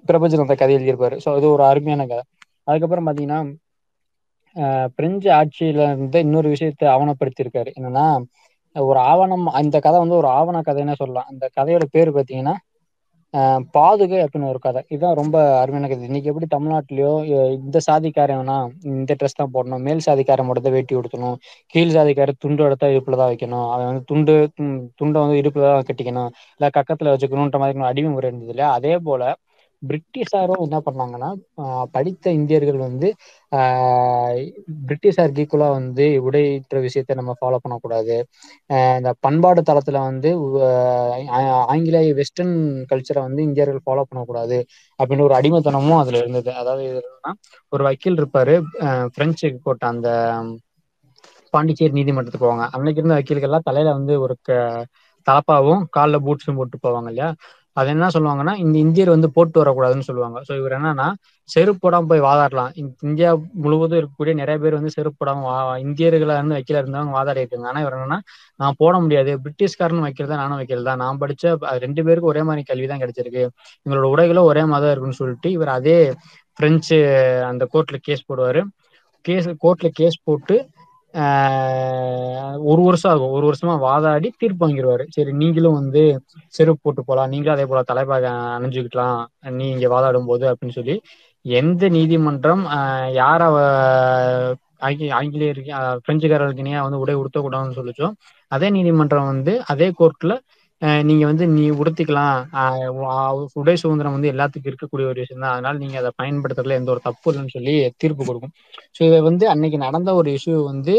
பிரபஞ்சன் அந்த கதை எழுதியிருப்பாரு. ஸோ அது ஒரு அருமையான கதை. அதுக்கப்புறம் பாத்தீங்கன்னா பிரெஞ்சு ஆட்சியில இருந்து இன்னொரு விஷயத்த ஆவணப்படுத்திருக்காரு என்னன்னா ஒரு ஆவணம் அந்த கதை வந்து ஒரு ஆவண கதைன்னே சொல்லலாம். அந்த கதையோட பேர் பார்த்தீங்கன்னா பாதுகை அப்படின்னு ஒரு கதை. இதுதான் ரொம்ப அருமையான கதை. இன்னைக்கு எப்படி தமிழ்நாட்டிலயோ இந்த சாதிக்காரனா இந்த ட்ரெஸ் தான் போடணும். மேல் சாதிக்கார தான் வேட்டி உடுத்தணும். கீழ் சாதிக்கார துண்டு எடுத்தா தான் வைக்கணும். அவன் வந்து துண்டு துண்டை வந்து இருப்பில் தான் கட்டிக்கணும். இல்ல கக்கத்துல வச்சுக்கணுன்ற மாதிரி அடிமை முறை இருந்தது இல்லையா? அதே போல பிரிட்டிஷாரும் என்ன பண்ணாங்கன்னா படித்த இந்தியர்கள் வந்து ஆ பிரிட்டிஷாருக்கு ஈக்குவலா வந்து உடையற்ற விஷயத்த நம்ம ஃபாலோ பண்ணக்கூடாது. இந்த பண்பாடு தளத்துல வந்து ஆங்கிலேய வெஸ்டர்ன் கல்ச்சரை வந்து இந்தியர்கள் ஃபாலோ பண்ணக்கூடாது அப்படின்னு ஒரு அடிமைத்தனமும் அதுல இருந்தது. அதாவது என்னன்னா ஒரு வக்கீல் இருப்பாரு பிரெஞ்சு கோட்டை அந்த பாண்டிச்சேரி நீதிமன்றத்துக்கு போவாங்க. அன்னைக்கு இருந்த வக்கீல்கள் தலையில வந்து ஒரு தலப்பாவும் கால்ல பூட்ஸும் போட்டு போவாங்க இல்லையா? அது என்ன சொல்லுவாங்கன்னா இந்த இந்தியர் வந்து போட்டு வரக்கூடாதுன்னு சொல்லுவாங்க. ஸோ இவர் என்னன்னா செருப்போடாம போய் வாதாடலாம். இந்தியா முழுவதும் இருக்கக்கூடிய நிறைய பேர் வந்து செருப்போடாம இந்தியர்கள இருந்து வைக்கல இருந்தவங்க வாதாடிட்டு இருக்காங்க. ஆனா இவர் என்னன்னா நான் போட முடியாது. பிரிட்டிஷ்காரன் வைக்கிறதா நானும் நானு நான் தா படிச்ச ரெண்டு பேருக்கும் ஒரே மாதிரி கல்வி தான் கிடைச்சிருக்கு. எங்களோட உடைகளும் ஒரே மாரிதா இருக்குன்னு சொல்லிட்டு இவர் அதே பிரெஞ்சு அந்த கோர்ட்ல கேஸ் போடுவாரு. கேஸ் கோர்ட்ல கேஸ் போட்டு ஒரு வருஷம் ஆகும். ஒரு வருஷமா வாதாடி தீர்ப்பு வாங்கிருவாரு. சரி நீங்களும் வந்து செருப்பு போட்டு போகலாம் நீங்களும் அதே போல தலைப்பாக அணிஞ்சுக்கிட்டலாம் நீ இங்க வாதாடும் போது அப்படின்னு சொல்லி எந்த நீதிமன்றம் அ யார ஆ ஆங்கிலேயர் பிரெஞ்சுக்காரருக்கு இணையா வந்து உடை உடுத்தக்கூடாதுன்னு சொல்லிச்சோ அதே நீதிமன்றம் வந்து அதே கோர்ட்ல அ நீங்க வந்து நீ உடுத்திக்கலா அ உடை சுதந்திரம் வந்து எல்லாத்துக்கு இருக்கக்கூடிய ஒரு விஷயம் தா அதனால நீங்க அத பயன்படுத்துறதுல எந்த ஒரு தப்பு இல்லன்னு சொல்லி தீர்ப்பு கொடுக்கு சோ இத வந்து அன்னைக்கு நடந்த ஒரு இஷ்யூ வந்து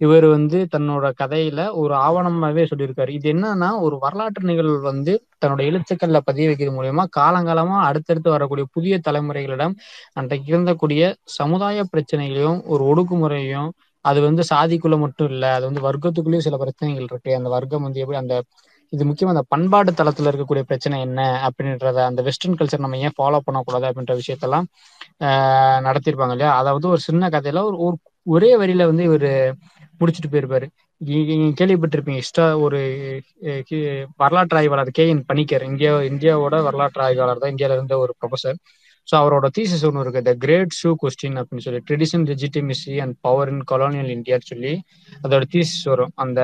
இவர் வந்து தன்னோட கதையில ஒரு ஆவணமாவே சொல்லியிருக்காரு. இது என்னன்னா ஒரு வரலாற்று நிகழ்வு வந்து தன்னுடைய எழுத்துக்கள்ல பதிய வைக்கிறது மூலியமா காலங்காலமா அடுத்தடுத்து வரக்கூடிய புதிய தலைமுறைகளிடம் அன்றைக்கு இருந்தக்கூடிய சமுதாய பிரச்சனைகளையு ஒரு ஒடுக்குமுறையையு அது வந்து சாதிக்குள்ள மட்டு இல்ல அது வந்து வர்க்கத்துக்குள்ளேயு சில பிரச்சனைகள் இருக்கு. அந்த வர்க்கம் வந்து எப்டி அந்த இது முக்கியமா அந்த பண்பாட்டு தளத்துல இருக்கக்கூடிய பிரச்சனை என்ன அப்படின்றத அந்த வெஸ்டர்ன் கல்ச்சர் நம்ம ஏன் ஃபாலோ பண்ணக்கூடாது அப்படின்ற விஷயத்தெல்லாம் ஆ நடத்திருப்பாங்க இல்லையா? அதாவது ஒரு சின்ன கதையில ஒரு ஒரே வரியில வந்து இவர் முடிச்சுட்டு போயிருப்பாரு. நீங்க கேள்விப்பட்டிருப்பீங்க எக்ஸ்ட்ரா ஒரு வரலாற்று ஆய்வாளர் கே என் பணிக்கர் இந்தியா இந்தியாவோட வரலாற்று ஆய்வாளர் தான் இந்தியாவில இருந்த ஒரு ப்ரொஃபசர் ஸோ அவரோட தீசஸ் ஒன்று இருக்கு த கிரேட் ஷூ கொஸ்டின் அப்படின்னு சொல்லி tradition legitimacy and power in colonial இந்தியான்னு சொல்லி அதோட தீசஸ் வரும். அந்த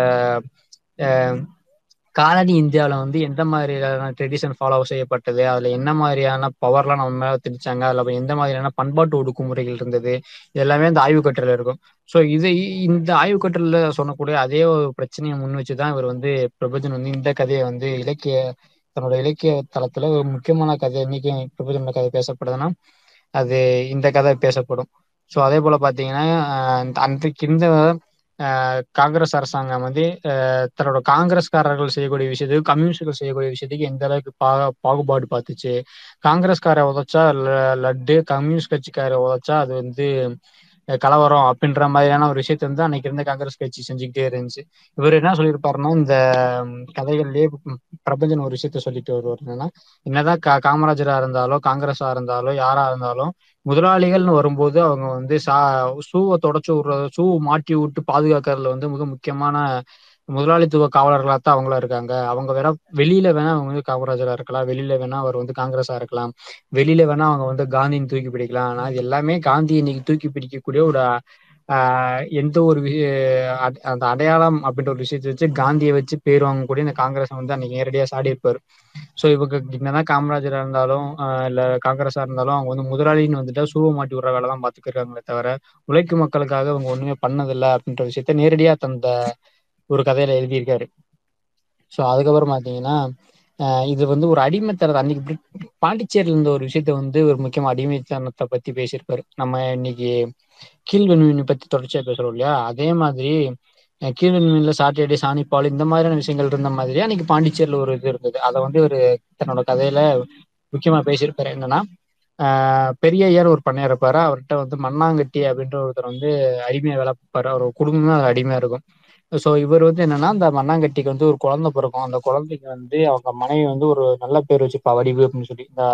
காலனி இந்தியாவில வந்து எந்த மாதிரியான ட்ரெடிஷன் ஃபாலோ செய்யப்பட்டது? அதுல என்ன மாதிரியான பவர்லாம் நம்ம மேல திணிச்சாங்க அதுல எந்த மாதிரியான பண்பாட்டு ஒடுக்குமுறைகள் இருந்தது? எல்லாமே அந்த ஆய்வு கட்டுரைல இருக்கும். ஸோ இது இந்த ஆய்வு கட்டுரைல சொல்லக்கூடிய அதே ஒரு பிரச்சனையை முன் வச்சுதா இவர் வந்து பிரபஞ்சன் வந்து இந்த கதையை வந்து இலக்கிய தன்னோட இலக்கிய தளத்துல ஒரு முக்கியமான கதை இன்னைக்கு பிரபஞ்சனோட கதை பேசப்படுதுன்னா அது இந்த கதை பேசப்படும். ஸோ அதே போல பாத்தீங்கன்னா அன்றைக்கு இருந்த காங்கிரஸ் அரசாங்கம் வந்து தன்னோட காங்கிரஸ்காரர்கள் செய்யக்கூடிய விஷயத்துக்கு கம்யூனிஸ்டர்கள் செய்யக்கூடிய விஷயத்துக்கு எந்த அளவுக்கு பா பாகுபாடு பாத்துச்சு. காங்கிரஸ்காரை உதச்சா லட்டு கம்யூனிஸ்ட் கட்சிக்காரை உதச்சா அது வந்து கலவரம் அப்படின்ற மாதிரியான ஒரு விஷயத்த வந்து அன்னைக்கு இருந்த காங்கிரஸ் கட்சி செஞ்சுக்கிட்டே இருந்துச்சு. இவர் என்ன சொல்லியிருப்பாருன்னா இந்த கதைகள்லயே பிரபஞ்சன் ஒரு விஷயத்த சொல்லிட்டு வருவார். என்னன்னா என்னதான் கா காமராஜரா இருந்தாலோ காங்கிரஸா இருந்தாலோ யாரா இருந்தாலும் முதலாளிகள்னு வரும்போது அவங்க வந்து சா சூவை தொடச்சு விடுறது ஷூ மாட்டி விட்டு பாதுகாக்கிறதுல வந்து மிக முக்கியமான முதலாளித்துவ காவலர்களாத்தான் அவங்களா இருக்காங்க. அவங்க வேணா வெளியில வேணா அவங்க வந்து காமராஜரா இருக்கலாம். வெளியில வேணா அவர் வந்து காங்கிரஸா இருக்கலாம். வெளியில வேணா அவங்க வந்து காந்தின்னு தூக்கி பிடிக்கலாம். ஆனா இது எல்லாமே காந்தி இன்னைக்கு தூக்கி பிடிக்கக்கூடிய ஒரு ஆஹ் எந்த ஒரு அந்த அடையாளம் அப்படின்ற ஒரு விஷயத்தை வச்சு காந்தியை வச்சு பேர் வாங்கக்கூடிய இந்த காங்கிரஸ் வந்து அன்னைக்கு நேரடியா சாடி இருப்பாரு. சோ இவங்க என்னதான் காமராஜரா இருந்தாலும் இல்லை இல்ல காங்கிரஸா இருந்தாலும் அவங்க வந்து முதலாளின்னு வந்துட்டா சூவ மாட்டி விடுற வேலைதான் பார்த்துக்கிறாங்களே தவிர உழைக்கும் மக்களுக்காக அவங்க ஒண்ணுமே பண்ணதில்லை அப்படின்ற விஷயத்த நேரடியா தந்த ஒரு கதையில எழுதியிருக்காரு. ஸோ அதுக்கப்புறம் பார்த்தீங்கன்னா இது வந்து ஒரு அடிமைத்தனத்தை அன்னைக்கு பாண்டிச்சேரியில் இருந்த ஒரு விஷயத்த வந்து ஒரு முக்கியமாக அடிமைத்தனத்தை பத்தி பேசியிருப்பாரு. நம்ம இன்னைக்கு கீழ்வன்மணி பத்தி தொடர்ச்சியா பேசுறோம் இல்லையா? அதே மாதிரி கீழ்வன்மையில சாட்டர்டே சாணிப்பால் இந்த மாதிரியான விஷயங்கள் இருந்த மாதிரி அன்னைக்கு பாண்டிச்சேரியில் ஒரு இது இருந்தது. அதை வந்து ஒரு தன்னோட கதையில முக்கியமா பேசியிருப்பாரு. என்னன்னா பெரிய ஐயர் ஒரு பண்ணையார் இருப்பாரு. அவர்கிட்ட வந்து மண்ணாங்கட்டி அப்படின்ற ஒருத்தர் வந்து அடிமையா வேலை பார்ப்பாரு. அவர் குடும்பமே அது அடிமையா இருக்கும். சோ இவர் வந்து என்னன்னா அந்த மண்ணாங்கட்டிக்கு வந்து ஒரு குழந்தை பிறக்கும். அந்த குழந்தைக்கு வந்து அவங்க மனைவி வந்து ஒரு நல்ல பேர் வச்சுப்பா வடிவு அப்படின்னு சொல்லி இந்த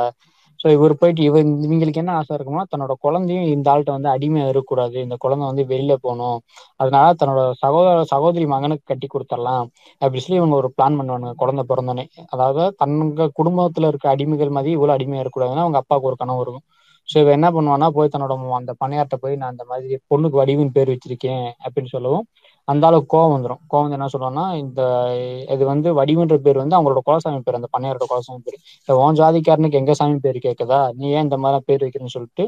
சோ இவர் போயிட்டு இவர் இவங்களுக்கு என்ன ஆசை இருக்கும்னா தன்னோட குழந்தையும் இந்த ஆள்கிட்ட வந்து அடிமையா இருக்கக்கூடாது. இந்த குழந்தை வந்து வெளியில போகணும். அதனால தன்னோட சகோதர சகோதரி மகனுக்கு கட்டி கொடுத்துடலாம். அப்படி சொல்லி இவங்க ஒரு பிளான் பண்ணுவானுங்க குழந்தை பிறந்தோனே. அதாவது தங்க குடும்பத்துல இருக்க அடிமைகள் மாதிரி இவ்வளவு அடிமையா இருக்கக்கூடாதுன்னா அவங்க அப்பாவுக்கு ஒரு கனவு இருக்கும். சோ இவ என்ன பண்ணுவான்னா போய் தன்னோட அந்த பணையார்ட்ட போய் நான் அந்த மாதிரி பொண்ணுக்கு வடிவின் பேர் வச்சிருக்கேன் அப்படின்னு சொல்லவும். அந்த அளவுக்கு கோவம் வந்துடும் கோவம் வந்து என்ன சொல்லுவான்னா இந்த இது வந்து வடிவுன்ற பேர் வந்து அவங்களோட குலசாமி பேர் அந்த பண்ணையாரோட குலசாமி பேர். உன் ஜாதிக்காரனுக்கு எங்க சாமி பேர் கேட்குதா நீ ஏன் இந்த மாதிரி பேர் வைக்கிறேன்னு சொல்லிட்டு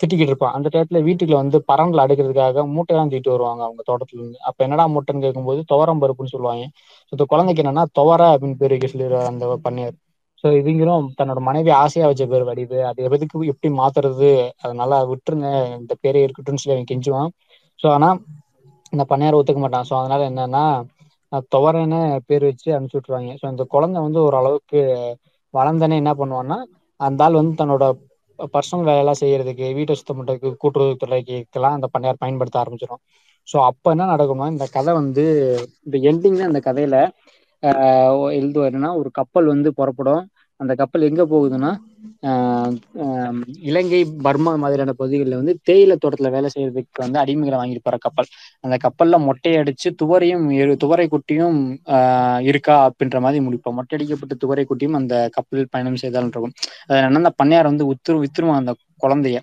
திட்டிக்கிட்டு இருப்பான். அந்த டயத்துல வீட்டுக்குள்ள வந்து பரங்கல் அடுக்கிறதுக்காக மூட்டையெல்லாம் தூக்கிட்டு வருவாங்க அவங்க தோட்டத்துல இருந்து. அப்ப என்னடா மூட்டைன்னு கேட்கும்போது துவரம் பருப்புன்னு சொல்லுவாங்க. இந்த குழந்தைக்கு என்னன்னா துவர அப்படின்னு பேர் வைக்க சொல்லிடுவாரு அந்த பண்ணையார். ஸோ இவங்களும் தன்னோட மனைவி ஆசையா வச்ச பேர் வடிவு. அது எதுக்கு எப்படி மாத்துறது? அதனால விட்டுருங்க. இந்த பேரே இருக்கட்டும்னு சொல்லி அவன் கெஞ்சுவான். ஸோ ஆனா இந்த பண்ணையார ஒத்துக்க மாட்டான். ஸோ அதனால என்னன்னா துவரைன்னு பேர் வச்சு அனுப்பிச்சு விட்டுருவாங்க. ஸோ இந்த குழந்தை வந்து ஓரளவுக்கு வளர்ந்தனே என்ன பண்ணுவான்னா அந்த ஆள் வந்து தன்னோட பர்சனல் வேலையெல்லாம் செய்யறதுக்கு வீட்டை சுத்தம் பண்றதுக்கு கூட்டுறவு துறைக்குலாம் அந்த பண்ணையார் பயன்படுத்த ஆரம்பிச்சிடும் ஸோ அப்போ என்ன நடக்கும்னா இந்த கதை வந்து இந்த எண்டிங்ல அந்த கதையில எழுதுவாருன்னா ஒரு கப்பல் வந்து புறப்படும். அந்த கப்பல் எங்க போகுதுன்னா இலங்கை பர்மா மாதிரியான பகுதிகளில் வந்து தேயிலை தோட்டத்துல வேலை செய்யறதுக்கு வந்து அடிமைகளை வாங்கிட்டு போற கப்பல். அந்த கப்பல்ல மொட்டையை அடிச்சு துவரையும் துவரை குட்டியும் இருக்கா அப்படின்ற மாதிரி முடிப்போம். மொட்டை அடிக்கப்பட்ட துவரை குட்டியும் அந்த கப்பலில் பயணம் செய்தால் இருக்கும். அது என்னன்னா அந்த பண்ணையார் வந்து உத்துரு வித்துருமா அந்த குழந்தைய.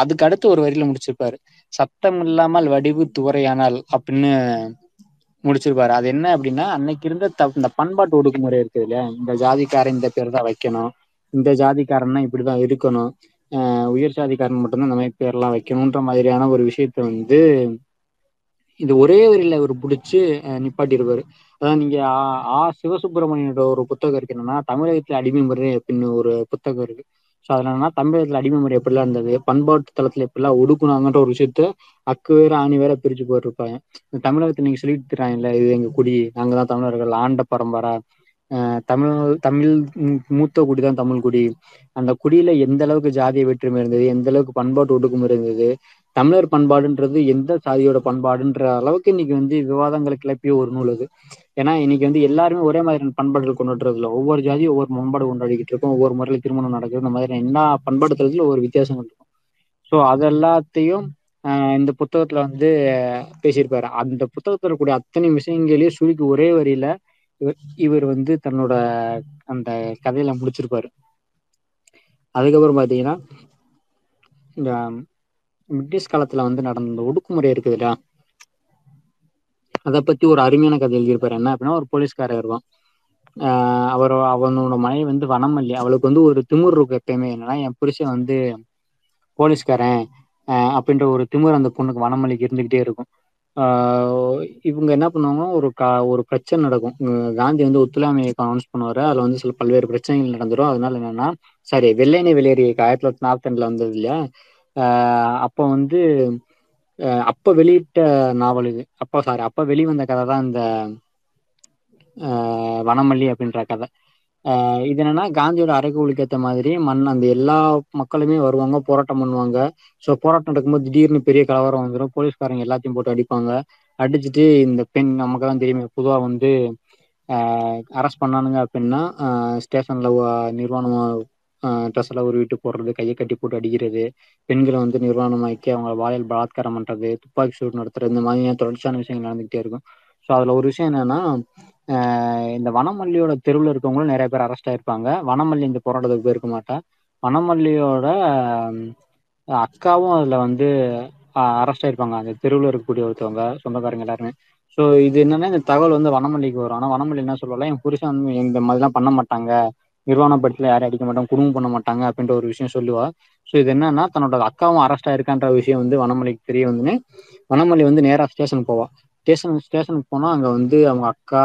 அதுக்கு அடுத்து ஒரு வரியில முடிச்சிருப்பாரு. சத்தம் இல்லாமல் வடிவு துவரையானால் அப்படின்னு முடிச்சிருப்பாரு. அது என்ன அப்படின்னா அன்னைக்கு இருந்த த இந்த பண்பாட்டு ஒடுக்குமுறை இருக்குது இல்லையா? இந்த ஜாதிக்காரன் இந்த பேர் தான் வைக்கணும். இந்த ஜாதிக்காரன்னா இப்படிதான் இருக்கணும். ஆஹ் உயர் சாதிக்காரன் மட்டும்தான் இந்த மாதிரி பேர் எல்லாம் வைக்கணும்ன்ற மாதிரியான ஒரு விஷயத்த வந்து இது ஒரே வரியில இவர் புடிச்சு நிப்பாட்டியிருப்பாரு அதான் நீங்க ஆ சிவசுப்பிரமணியனோட ஒரு புத்தகம் இருக்கு. என்னன்னா தமிழகத்துல அடிமை முறை அப்படின்னு ஒரு புத்தகம் இருக்கு. ஸோ அதில் என்னன்னா தமிழகத்தில் அடிமை முறை எப்படிலாம் இருந்தது? பண்பாட்டு தளத்தில் எப்படிலாம் ஒடுக்குனாங்கன்ற ஒரு விஷயத்த அக்கு வேற ஆணி வேற பிரிச்சு போட்டிருப்பாங்க. தமிழகத்தை நீங்க சொல்லிட்டு தராங்கல்ல இது எங்கள் குடி நாங்கதான் தமிழர்கள் ஆண்ட பரம்பரை. தமிழ் தமிழ் மூத்த குடிதான் தமிழ் குடி. அந்த குடியில எந்த அளவுக்கு ஜாதிய வேற்றுமை இருந்தது? எந்த அளவுக்கு பண்பாட்டு ஒடுக்குமுறை இருந்தது? தமிழர் பண்பாடுன்றது எந்த சாதியோட பண்பாடுன்ற அளவுக்கு இன்னைக்கு வந்து விவாதங்களை கிளப்பிய ஒரு நூல் அது. ஏன்னா இன்னைக்கு வந்து எல்லாருமே ஒரே மாதிரியான பண்பாடுகள் கொண்டாடுறது ஒவ்வொரு ஜாதியும் ஒவ்வொரு பண்பாடு கொண்டாடிக்கிட்டு இருக்கும். ஒவ்வொரு முறையில திருமணம் நடக்குது. இந்த மாதிரி எல்லா பண்பாடுத்துறதுல ஒவ்வொரு வித்தியாசங்கள் இருக்கும். ஸோ அது எல்லாத்தையும் இந்த புத்தகத்துல வந்து பேசியிருப்பாரு. அந்த புத்தகத்துல இருக்கக்கூடிய அத்தனை விஷயங்களையும் சுருக்கி ஒரே வரியில இவர் வந்து தன்னோட அந்த கதையில முடிச்சிருப்பாரு. அதுக்கப்புறம் பாத்தீங்கன்னா இந்த பிரிட்டிஷ் காலத்துல வந்து நடந்த ஒடுக்குமுறை இருக்குது இல்லையா? அதை பத்தி ஒரு அருமையான கதை எழுதியிருப்பாரு. என்ன அப்படின்னா ஒரு போலீஸ்காரர் இருக்கும் அவர் அவனோட மனைவி வந்து வனமல்லி. அவளுக்கு வந்து ஒரு திமிர் இருக்கும் எப்பயுமே. என்னன்னா என் புருஷன் வந்து போலீஸ்காரன். அப்படின்ற ஒரு திமிர் அந்த பொண்ணுக்கு வனமல்லிக்கு இருந்துகிட்டே இருக்கும். இவங்க என்ன பண்ணுவாங்கன்னா ஒரு க ஒரு பிரச்சனை நடக்கும். காந்தி வந்து ஒத்துழையாமை இயக்கம் அனௌன்ஸ் பண்ணுவாரு. அதுல வந்து சில பல்வேறு பிரச்சனைகள் நடந்துரும். அதனால என்னன்னா சாரி வெள்ளையனை வெளியேறிய ஆயிரத்தி தொள்ளாயிரத்தி நாற்பத்தி ரெண்டுல வந்தது இல்லையா? அப்போ வந்து அப்ப வெளியிட்ட நாவல் இது. அப்ப சாரி அப்ப வெளி வந்த தான் இந்த வனமல்லி அப்படின்ற கதை. இது என்னன்னா காந்தியோட அறைகூவலுக்கு ஏற்ற மாதிரி மண் அந்த எல்லா மக்களுமே வருவாங்க போராட்டம் பண்ணுவாங்க. சோ போராட்டம் நடக்கும்போது திடீர்னு பெரிய கலவரம் வந்துடும் போலீஸ்காரங்க எல்லாத்தையும் போட்டு அடிப்பாங்க. அடிச்சுட்டு இந்த பெண் நமக்கு தான் தெரியுமே பொதுவாக வந்து அரெஸ்ட் பண்ணானுங்க அப்படின்னா ஸ்டேஷன்ல நிர்வாணம் ட்ரெஸ் எல்லாம் உருவிட்டு போடுறது கையை கட்டி போட்டு அடிக்கிறது பெண்களை வந்து நிர்வாணமாக்கி அவங்க பாலியல் பலாத்காரம் பண்றது துப்பாக்கி சூடு நடத்துறது இந்த மாதிரியான தொடர்ச்சியான விஷயங்கள் நடந்துகிட்டே இருக்கும். ஸோ அதுல ஒரு விஷயம் என்னன்னா இந்த வனமல்லியோட தெருவில் இருக்கவங்களும் நிறைய பேர் அரெஸ்ட் ஆயிருப்பாங்க. வனமல்லி இந்த போராட்டத்துக்கு போயிருக்க மாட்டா. வனமல்லியோட அக்காவும் அதுல வந்து அரெஸ்ட் ஆயிருப்பாங்க. அந்த தெருவில் இருக்கக்கூடிய ஒருத்தவங்க சொந்தக்காரங்க எல்லாருமே. ஸோ இது என்னன்னா இந்த தகவல் வந்து வனமல்லிக்கு வரும். ஆனால் வனமல்லி என்ன சொல்லலாம் என் புருஷன் வந்து இந்த மாதிரிலாம் பண்ண மாட்டாங்க. நிர்வாண படத்துல யாரும் அடிக்க மாட்டாங்க குடும்பம் பண்ண மாட்டாங்க அப்படின்ற ஒரு விஷயம் சொல்லுவா. சோ இது என்னன்னா தன்னோட அக்காவும் அரெஸ்ட் ஆயிருக்கான்ற விஷயம் வந்து வனமலைக்கு தெரிய வந்து வனமலை வந்து நேரா ஸ்டேஷன் போவா. ஸ்டேஷன் ஸ்டேஷனுக்கு போனா அங்க வந்து அவங்க அக்கா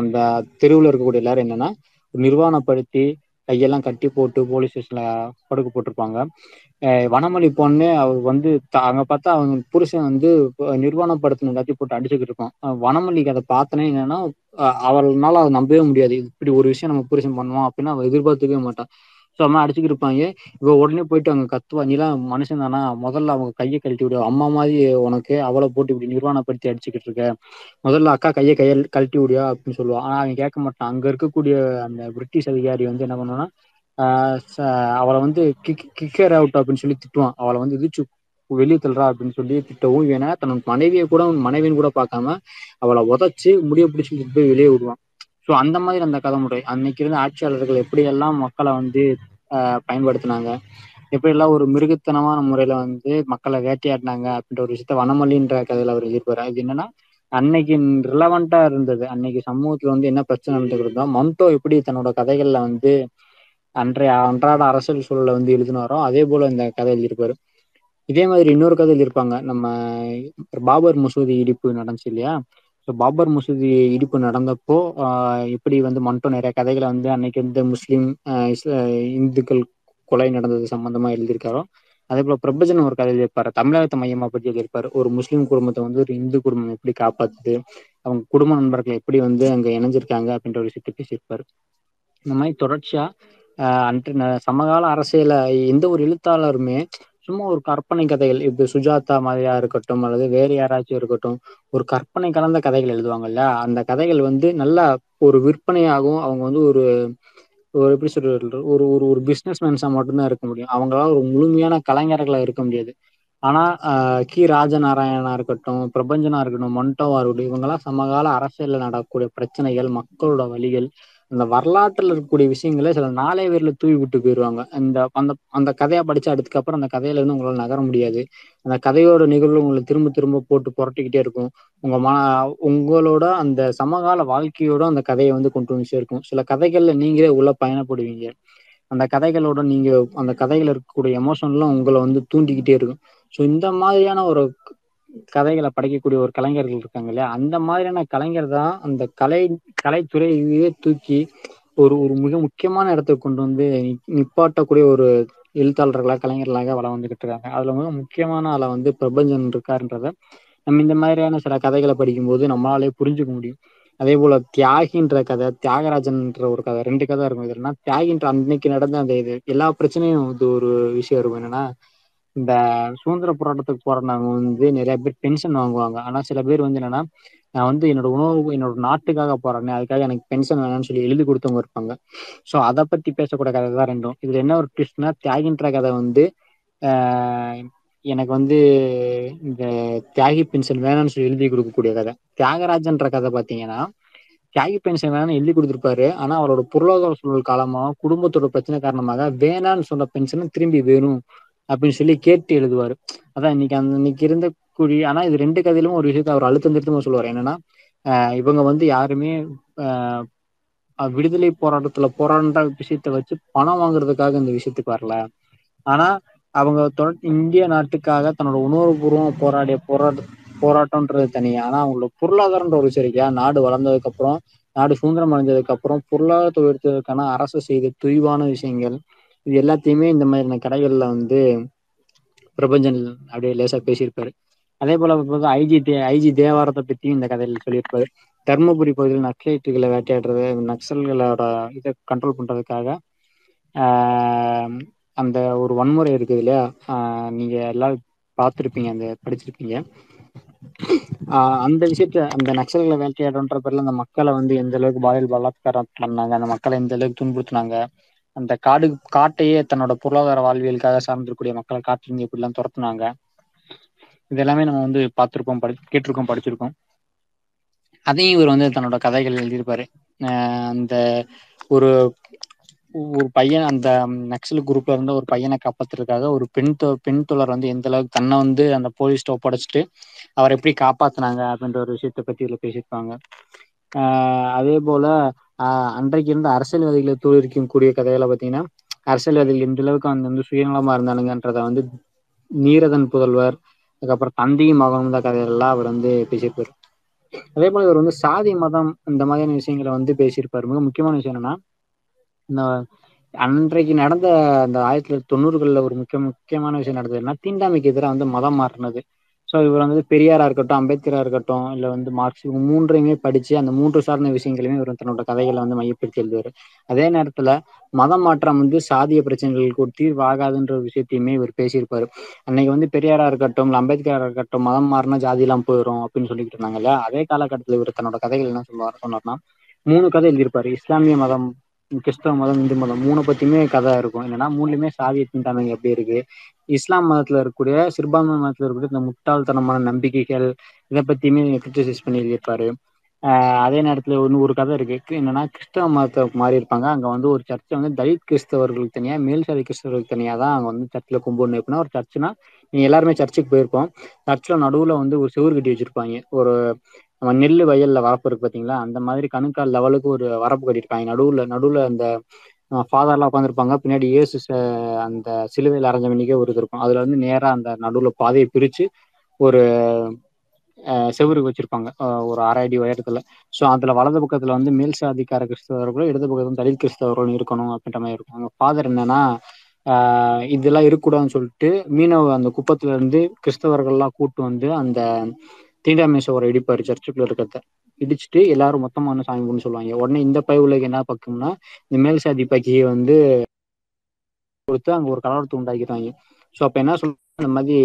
அந்த தெருவுல இருக்கக்கூடிய எல்லாரும் என்னன்னா நிர்வாணப்படுத்தி கையெல்லாம் கட்டி போட்டு போலீஸ் ஸ்டேஷன்ல படுக்க போட்டிருப்பாங்க. வனமலி வனமல்லி அவர் அவ வந்து அங்க பார்த்தா அவங்க புருஷன் வந்து நிர்வாணப்படுத்தின எல்லாத்தையும் போட்டு அடிச்சுக்கிட்டு இருக்கான். வனமல்லிக்கு அதை பார்த்தனே என்னன்னா அவள்னால அதை நம்பவே முடியாது. இப்படி ஒரு விஷயம் நம்ம புருஷன் பண்ணுவான் அப்படின்னு அவ எதிர்பார்த்துக்கவே மாட்டான். ஸோ அம்மா அடிச்சுக்கிட்டு இருப்பாங்க. இவ உடனே போயிட்டு அவங்க கத்துவா நீலாம் மனுஷன் தானா? முதல்ல அவங்க கையை கழட்டி விடு. அம்மா மாதிரி உனக்கு அவளை போட்டு இப்படி நிர்வாணப்படுத்தி அடிச்சுக்கிட்டு இருக்க. முதல்ல அக்கா கையை கையை கழட்டி விடுவா அப்படின்னு சொல்லுவான் ஆனா அவன் கேட்க மாட்டான். அங்க இருக்கக்கூடிய அந்த பிரிட்டிஷ் அதிகாரி வந்து என்ன பண்ணுவான்னா அவளை வந்து கிக் கிக்கர் அவுட் அப்படின்னு சொல்லி திட்டுவான். அவளை வந்து இழிச்சு வெளியே தள்ளுறா அப்படின்னு சொல்லி திட்டவும் வேணா தன்னோட மனைவியை கூட மனைவின்னு கூட பார்க்காம அவளை உதச்சு முடிய பிடிச்சி போய் வெளியே விடுவான். ஸோ அந்த மாதிரி அந்த கதை முறை. அன்னைக்கு இருந்த ஆட்சியாளர்கள் எப்படியெல்லாம் மக்களை வந்து பயன்படுத்தினாங்க? எப்படியெல்லாம் ஒரு மிருகத்தனமான முறையில வந்து மக்களை வேட்டையாடினாங்க அப்படின்ற ஒரு விஷயத்த வனமல்லின்ற கதையில அவர் எழுதிருப்பாரு அது என்னன்னா அன்னைக்கு ரிலவெண்டா இருந்தது. அன்னைக்கு சமூகத்துல வந்து என்ன பிரச்சனை நடந்துட்டு இருந்தோம் மம்தோ எப்படி தன்னோட கதைகள்ல வந்து அன்றைய அன்றாட அரசியல் சூழலை வந்து எழுதினாரோ அதே போல இந்த கதை எழுதியிருப்பாரு. இதே மாதிரி இன்னொரு கதை எழுதியிருப்பாங்க. நம்ம பாபர் மசூதி இடிப்பு நடந்துச்சு இல்லையா? பாபர் மசூதி இடிப்பு நடந்தப்போ இப்படி வந்து மன்ட்டோ நிறைய கதைகளை வந்து அன்னைக்கு வந்து முஸ்லீம் இந்துக்கள் கொலை நடந்தது சம்பந்தமா எழுதியிருக்காரோ அதே போல பிரபஞ்சன் ஒரு கதை எழுதிருப்பாரு தமிழகத்தை மையமா பற்றி எழுதியிருப்பாரு. ஒரு முஸ்லீம் குடும்பத்தை வந்து ஒரு இந்து குடும்பம் எப்படி காப்பாத்துது அவங்க குடும்ப நண்பர்கள் எப்படி வந்து அங்க இணைஞ்சிருக்காங்க அப்படின்ற ஒரு விஷயத்த பேசியிருப்பாரு. இந்த மாதிரி தொடர்ச்சியா அன்று சமகால அரசியல எந்த ஒரு எழுத்தாளருமே சும்மா ஒரு கற்பனை கதைகள் இப்ப சுஜாதா மாதிரியா இருக்கட்டும் அல்லது வேறு யாராச்சும் இருக்கட்டும் ஒரு கற்பனை கலந்த கதைகள் எழுதுவாங்கல்ல அந்த கதைகள் வந்து நல்லா ஒரு விற்பனையாகவும் அவங்க வந்து ஒரு ஒரு எப்படி சொல்றது ஒரு ஒரு ஒரு பிசினஸ் மட்டும்தான் இருக்க முடியும். அவங்களால ஒரு முழுமையான கலைஞர்களா இருக்க முடியாது. ஆனா கி. ராஜநாராயணா இருக்கட்டும் பிரபஞ்சனா இருக்கட்டும் மொண்டோவா இருக்கட்டும் இவங்கெல்லாம் சமகால அரசியல்ல நடக்கக்கூடிய பிரச்சனைகள் மக்களோட வழிகள் அந்த வரலாற்றுல இருக்கக்கூடிய விஷயங்களை சில நாளே பேர்ல தூவி விட்டு போயிருவாங்க. அந்த அந்த அந்த கதையை படிச்சு அதுக்கப்புறம் அந்த கதையில இருந்து உங்களால நகர முடியாது. அந்த கதையோட நிகழ்வு உங்களை திரும்ப திரும்ப போட்டு புரட்டிக்கிட்டே இருக்கும். உங்க ம உங்களோட அந்த சமகால வாழ்க்கையோட அந்த கதையை வந்து கொண்டு வந்து சேர்க்கும் சில கதைகள்ல நீங்களே உள்ள பயணப்படுவீங்க. அந்த கதைகளோட நீங்க அந்த கதைகள் இருக்கக்கூடிய எமோஷன்லாம் உங்களை வந்து தூண்டிக்கிட்டே இருக்கும். ஸோ இந்த மாதிரியான ஒரு கதைகளை படைக்கக்கூடிய ஒரு கலைஞர்கள் இருக்காங்க இல்லையா? அந்த மாதிரியான கலைஞர் தான் அந்த கலை கலைத்துறையே தூக்கி ஒரு ஒரு மிக முக்கியமான இடத்துக்கு கொண்டு வந்து நிப்பாட்டக்கூடிய ஒரு எழுத்தாளர்களா கலைஞர்களாக வள வந்துகிட்டு இருக்காங்க. அதுல மிக முக்கியமான ஆளா வந்து பிரபஞ்சன் இருக்காருன்றத நம்ம இந்த மாதிரியான சில கதைகளை படிக்கும்போது நம்மளாலே புரிஞ்சுக்க முடியும். அதே போல தியாகின்ற கதை தியாகராஜன்ன்ற ஒரு கதை ரெண்டு கதை இருக்கும். இதுலன்னா தியாகின்ற அன்னைக்கு நடந்த அந்த இது எல்லா பிரச்சனையும் இது ஒரு விஷயம் இருக்கும். என்னன்னா இந்த சுதந்திர போராட்டத்துக்கு போராடுனவங்க வந்து நிறைய பேர் பென்ஷன் வாங்குவாங்க. ஆனா சில பேர் வந்து என்னன்னா நான் வந்து என்னோட உணவு என்னோட நாட்டுக்காக போராடுறேன் அதுக்காக எனக்கு பென்ஷன் வேணாம்னு சொல்லி எழுதி கொடுத்தவங்க இருப்பாங்க. சோ அதை பத்தி பேசக்கூடிய கதை தான் ரெண்டும். இதுல என்ன ஒரு ட்விஸ்ட்னா தியாகின்ற கதை வந்து எனக்கு வந்து இந்த தியாகி பென்ஷன் வேணும்னு சொல்லி எழுதி கொடுக்கக்கூடிய கதை. தியாகராஜன்ற கதை பாத்தீங்கன்னா தியாகி பென்ஷன் வேணாம்னு எழுதி கொடுத்துருப்பாரு. ஆனா அவரோட பொருளாதார சூழல் காலமாக குடும்பத்தோட பிரச்சனை காரணமாக வேணான்னு சொன்ன பென்ஷன திரும்பி வேணும். அப்படின்னு சொல்லி கேட்டு எழுதுவாரு. அதான் இன்னைக்கு அந்த இன்னைக்கு இருந்த குழி ஆனா இது ரெண்டு கதையிலும் ஒரு விஷயத்த அவர் அழுத்தம் திருத்தமா சொல்லுவாரு. என்னன்னா இவங்க வந்து யாருமே விடுதலை போராட்டத்துல போராடுற விஷயத்த வச்சு பணம் வாங்குறதுக்காக இந்த விஷயத்துக்கு வரல. ஆனா அவங்க இந்திய நாட்டுக்காக தன்னோட உணர்வுபூர்வம் போராடிய போராட்ட போராட்டம்ன்றது தனி ஆனா அவங்களோட பொருளாதாரன்ற ஒரு விஷயம் நாடு வளர்ந்ததுக்கு அப்புறம் நாடு சுதந்திரம் அடைஞ்சதுக்கு அப்புறம் பொருளாதாரத்தை உயர்த்துவதற்கான அரசு செய்த துய்வான விஷயங்கள் இது எல்லாத்தையுமே இந்த மாதிரியான கடைகள்ல வந்து பிரபஞ்சன் அப்படியே லேசா பேசியிருப்பாரு. அதே போல ஐஜி தே ஐஜி தேவாரத்தை பத்தியும் இந்த கதையில சொல்லியிருப்பாரு. தர்மபுரி பகுதியில் நக்சலைட்டுகளை வேட்டையாடுறது நக்சல்களோட இதை கண்ட்ரோல் பண்றதுக்காக ஆஹ் அந்த ஒரு வன்முறை இருக்குது இல்லையா? ஆஹ் நீங்க எல்லாரும் பார்த்துருப்பீங்க அந்த படிச்சிருப்பீங்க. ஆஹ் அந்த விஷயத்த அந்த நக்சல்களை வேட்டையாடுன்ற பேர்ல அந்த மக்களை வந்து எந்த அளவுக்கு பாலியல் பலாத்காரம் பண்ணாங்க அந்த மக்களை எந்த அளவுக்கு துன்புறுத்தினாங்க அந்த காடு காட்டையே தன்னோட பொருளாதார வாழ்வியலுக்காக சார்ந்திருக்கக்கூடிய மக்களை காட்டிலிருந்து எப்படிலாம் துரத்துனாங்க இது எல்லாமே நம்ம வந்து பார்த்திருப்போம் படி கேட்டிருக்கோம் படிச்சிருக்கோம். அதையும் இவர் வந்து தன்னோட கதைகள் எழுதியிருப்பாரு. அந்த ஒரு ஒரு பையன் அந்த நக்சல் குரூப்ல இருந்த ஒரு பையனை காப்பாத்துறதுக்காக ஒரு பெண் தொ பெண் தொழர் வந்து எந்த அளவுக்கு தன்னை வந்து அந்த போலீஸ்ட்ட ஒப்படைச்சிட்டு அவரை எப்படி காப்பாத்துனாங்க அப்படின்ற ஒரு விஷயத்த பத்தி இதுல பேசியிருப்பாங்க. ஆஹ் அதே போல ஆஹ் அன்றைக்கு இருந்த அரசியல்வாதிகளை தோற்கடிக்கும் கூடிய கதைகளை பார்த்தீங்கன்னா அரசியல்வாதிகள் எந்த அளவுக்கு அவங்க வந்து சுயநலமா இருந்தானுங்கன்றத வந்து நீரதன் புதல்வர் அதுக்கப்புறம் தந்தையும் மகனும் இந்த கதைகள்லாம் அவர் வந்து பேசியிருப்பாரு. அதே போல இவர் வந்து சாதி மதம் இந்த மாதிரியான விஷயங்களை வந்து பேசியிருப்பாரு. மிக முக்கியமான விஷயம் என்னன்னா இந்த அன்றைக்கு நடந்த அந்த ஆயிரத்தி தொள்ளாயிரத்தி தொண்ணூறுகளில் ஒரு முக்கிய முக்கியமான விஷயம் நடந்ததுன்னா தீண்டாமைக்கு எதிராக வந்து மதம் மாறினது. ஸோ இவர் வந்து பெரியாரா இருக்கட்டும் அம்பேத்கரா இருக்கட்டும் இல்லை வந்து மார்க்ஸ் இவங்க மூன்றையுமே படிச்சு அந்த மூன்று சார்ந்த விஷயங்களையுமே இவர் தன்னோட கதைகளை வந்து மையப்படுத்தி எழுதுவார். அதே நேரத்துல மதம் மாற்றம் வந்து சாதிய பிரச்சனைகளுக்கு ஒரு தீர்வாகாதுன்ற ஒரு விஷயத்தையுமே இவர் பேசியிருப்பாரு. அன்னைக்கு வந்து பெரியாரா இருக்கட்டும் இல்லை அம்பேத்கரா இருக்கட்டும் மதம் மாறினா ஜாதி எல்லாம் போயிடும் அப்படின்னு சொல்லிட்டு இருந்தாங்க இல்லையா? அதே காலகட்டத்தில் இவர் தன்னோட கதைகள் என்ன சொல்லுவார் சொன்னார்னா மூணு கதை எழுதியிருப்பாரு. இஸ்லாமிய மதம் கிறிஸ்தவ மதம் இந்து மதம் மூணு பத்தியுமே கதை இருக்கும். என்னன்னா மூணுலயுமே சாதிய தீண்டாமை எப்படி இருக்கு? இஸ்லாம் மதத்துல இருக்கக்கூடிய சிறுபான்மை மதத்துல இருக்கக்கூடிய இந்த முட்டாள்தனமான நம்பிக்கைகள் இதை பத்தியுமே கிரிட்டிசைஸ் பண்ணி எழுதியிருப்பாரு. அதே நேரத்துல ஒன்று ஒரு கதை இருக்கு. என்னன்னா கிறிஸ்தவ மதத்தை மாறி இருப்பாங்க. அங்க வந்து ஒரு சர்ச்சை வந்து தலித் கிறிஸ்தவர்களுக்கு தனியா மேல் சாதி கிறிஸ்தவர்களுக்கு தனியா தான் அங்க வந்து சர்ச்சில் கும்பிடணும் எப்படின்னா ஒரு சர்ச்சுனா நீங்க எல்லாருமே சர்ச்சுக்கு போயிருப்போம். சர்ச்சில் நடுவுல வந்து ஒரு செவுறு கட்டி வச்சிருப்பாங்க. ஒரு நம்ம நெல் வயல்ல வரப்பு இருக்கு பாத்தீங்களா? அந்த மாதிரி கணுக்கால் லெவலுக்கு ஒரு வரப்பு கட்டியிருப்பாங்க. நடுவுல நடுவுல அந்த ஃபாதர்லாம் உட்காந்துருப்பாங்க பின்னாடி இயேசு அந்த சிலுவையில் அரைஞ்ச மணிக்கே ஒரு இது இருக்கும். அதுல வந்து நேரா அந்த நடுவுல பாதையை பிரிச்சு ஒரு செவருக்கு வச்சிருப்பாங்க. ஒரு அரை அடி உயரத்துல. ஸோ அதுல வலது பக்கத்துல வந்து மேல் சாதிக்கார கிறிஸ்தவர்களும் இடது பக்கத்துல தலித் கிறிஸ்தவர்களும் இருக்கணும் அப்படின்ற மாதிரி இருக்கும். அங்க ஃபாதர் என்னன்னா இதெல்லாம் இருக்கக்கூடாதுன்னு சொல்லிட்டு மீனவ அந்த குப்பத்துல இருந்து கிறிஸ்தவர்கள்லாம் கூட்டு வந்து அந்த தீண்டாமேச ஒரு இடிப்பாரு சர்ச்சுக்குள்ள இருக்கிறத. இடிச்சுட்டு எல்லாரும் மொத்தமான சாமி கும்பிட்டு சொல்லுவாங்க. உடனே இந்த பை பயவுலக்கு என்ன பக்கம்னா இந்த மேல் சாதி பக்கியை வந்து கொடுத்து அங்க ஒரு கலவரத்தை உண்டாக்கிடுவாங்க ஸோ அப்ப என்ன சொல்ற இந்த மாதிரி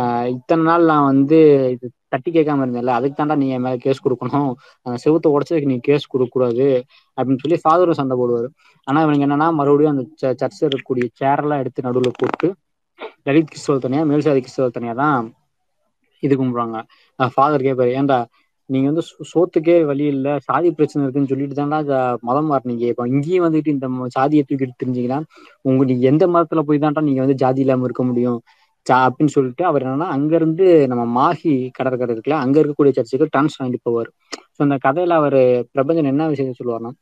ஆஹ் இத்தனை நாள் நான் வந்து இது தட்டி கேட்காம இருந்தேன்ல அதுக்கு தாண்டா நீ என் மேல கேஸ் கொடுக்கணும். அந்த செவத்தை உடச்சதுக்கு நீ கேஸ் கொடுக்க கூடாது அப்படின்னு சொல்லி ஃபாதரும் சண்டை போடுவார். ஆனா இவனுக்கு என்னன்னா மறுபடியும் அந்த சர்ச்சில் இருக்கக்கூடிய சேரெல்லாம் எடுத்து நடுவில் போட்டு தலித் கிறிஸ்தவ தனியா மேல்சாதி கிறிஸ்தவ தனியா தான் இது கும்பிடுவாங்க. ஃபாதர் கேட்பாரு ஏன்டா நீங்க வந்து சோத்துக்கே வழி இல்லை சாதி பிரச்சனை இருக்குன்னு சொல்லிட்டு தான்டா மதம் மாறினீங்க. இப்போ இங்கேயும் வந்துட்டு இந்த சாதியை தூக்கிட்டு தெரிஞ்சீங்கன்னா உங்க நீங்க எந்த மதத்துல போய் தான்டா நீங்க வந்து ஜாதி இல்லாம இருக்க முடியும்? அப்படின்னு சொல்லிட்டு அவர் என்னன்னா அங்க இருந்து நம்ம மாஹி கடற்கரை இருக்குல்ல அங்க இருக்கக்கூடிய சர்ச்சுக்கு டான்ஸ் வாங்கிட்டு போவார். ஸோ அந்த கதையில அவர் பிரபஞ்சன் என்ன விஷயத்த சொல்லுவார்னா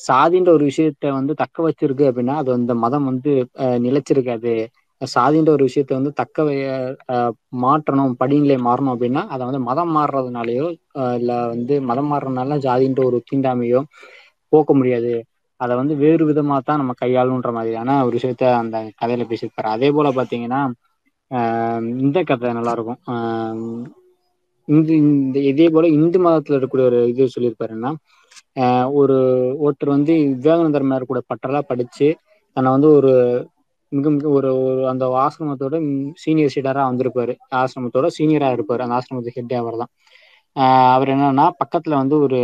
சாதின்ற ஒரு விஷயத்த வந்து தக்க வச்சிருக்கு அப்படின்னா அது அந்த மதம் வந்து நிலைச்சிருக்காது. சாதின்ற ஒரு விஷயத்த வந்து தக்க மாற்றணும் படிநிலை மாறணும் அப்படின்னா அதை வந்து மதம் மாறுறதுனாலயோ இல்லை வந்து மதம் மாறுறதுனால ஜாதின்ற ஒரு தீண்டாமையோ போக்க முடியாது. அதை வந்து வேறு விதமாக தான் நம்ம கையாளுன்ற மாதிரியான ஒரு விஷயத்த அந்த கதையில பேசியிருப்பாரு. அதே போல பார்த்தீங்கன்னா இந்த கதை நல்லா இருக்கும் இந்து இந்த இதே போல இந்து மதத்துல இருக்கக்கூடிய ஒரு இது சொல்லியிருப்பாருன்னா ஒரு ஒருத்தர் வந்து விவேகானந்தர் மேற்கூட பற்றலா படிச்சு தன்னை வந்து ஒரு மிக மிக ஒரு ஒரு அந்த ஆசிரமத்தோட சீனியர் சீடரா வந்திருப்பாரு. ஆசிரமத்தோட சீனியரா இருப்பாரு. அந்த ஆசிரமத்து ஹெட் அவர் தான் அவர் என்னன்னா பக்கத்துல வந்து ஒரு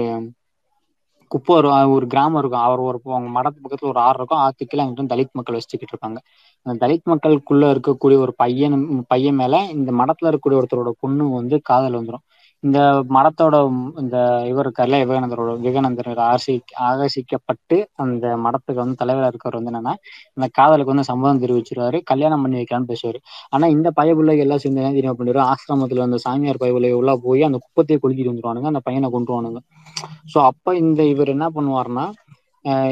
குப்பை ஒரு ஒரு கிராமம் இருக்கும். அவர் ஒரு அவங்க மடத்து பக்கத்துல ஒரு ஆறு இருக்கும். ஆத்துக்குள்ள அங்கிட்ட தலித் மக்கள் வச்சுக்கிட்டு இருப்பாங்க. அந்த தலித் மக்களுக்குள்ள இருக்கக்கூடிய ஒரு பையன் பையன் மேல இந்த மடத்துல இருக்கக்கூடிய ஒருத்தரோட பொண்ணு வந்து காதல் வந்துடும் இந்த மடத்தோட இந்த இவர் இருக்கார்ல விவேகானந்தரோட விவேகானந்தர் ஆசி ஆகர்ஷிக்கப்பட்டு அந்த மடத்துக்கு வந்து தலைவராக இருக்கிறவர் வந்து என்னன்னா இந்த காதலுக்கு வந்து சம்மதம் தெரிவிச்சிருவாரு கல்யாணம் பண்ணி வைக்கலாம்னு பேசுவாரு. ஆனா இந்த பயபிள்ளைகள் எல்லாம் சேர்ந்து என்ன தெரியும் பண்ணிடுவோம் ஆசிரமத்துல அந்த சாமியார் பயபிள்ளைகள் உள்ள போய் அந்த குப்பத்தையே கொளுக்கிட்டு வந்துருவானுங்க அந்த பையனை கொண்டுருவானுங்க ஸோ அப்ப இந்த இவர் என்ன பண்ணுவாருன்னா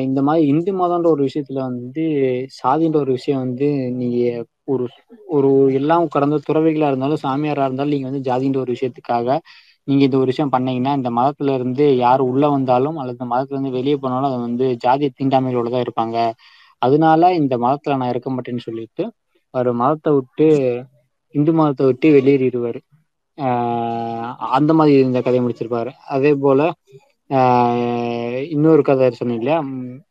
இந்த மாதிரி இந்து மதம்ன்ற ஒரு விஷயத்துல வந்து சாதின்ற ஒரு விஷயம் வந்து நீங்க ஒரு ஒரு எல்லாம் கடந்த துறவிகளா இருந்தாலும் சாமியாரா இருந்தாலும் நீங்க வந்து ஜாதின்ற ஒரு விஷயத்துக்காக நீங்க இந்த ஒரு விஷயம் பண்ணீங்கன்னா இந்த மதத்துல இருந்து யார் உள்ள வந்தாலும் அல்லது இந்த மதத்துல இருந்து வெளியே போனாலும் அது வந்து ஜாதி தீண்டாமையோட தான் இருப்பாங்க. அதனால இந்த மதத்துல நான் இருக்க மாட்டேன்னு சொல்லிட்டு அவர் மதத்தை விட்டு இந்து மதத்தை விட்டு வெளியேறிடுவாரு. ஆஹ் அந்த மாதிரி இந்த கதையை முடிச்சிருப்பாரு. அதே போல ஆஹ் இன்னொரு கதை சொன்னீங்க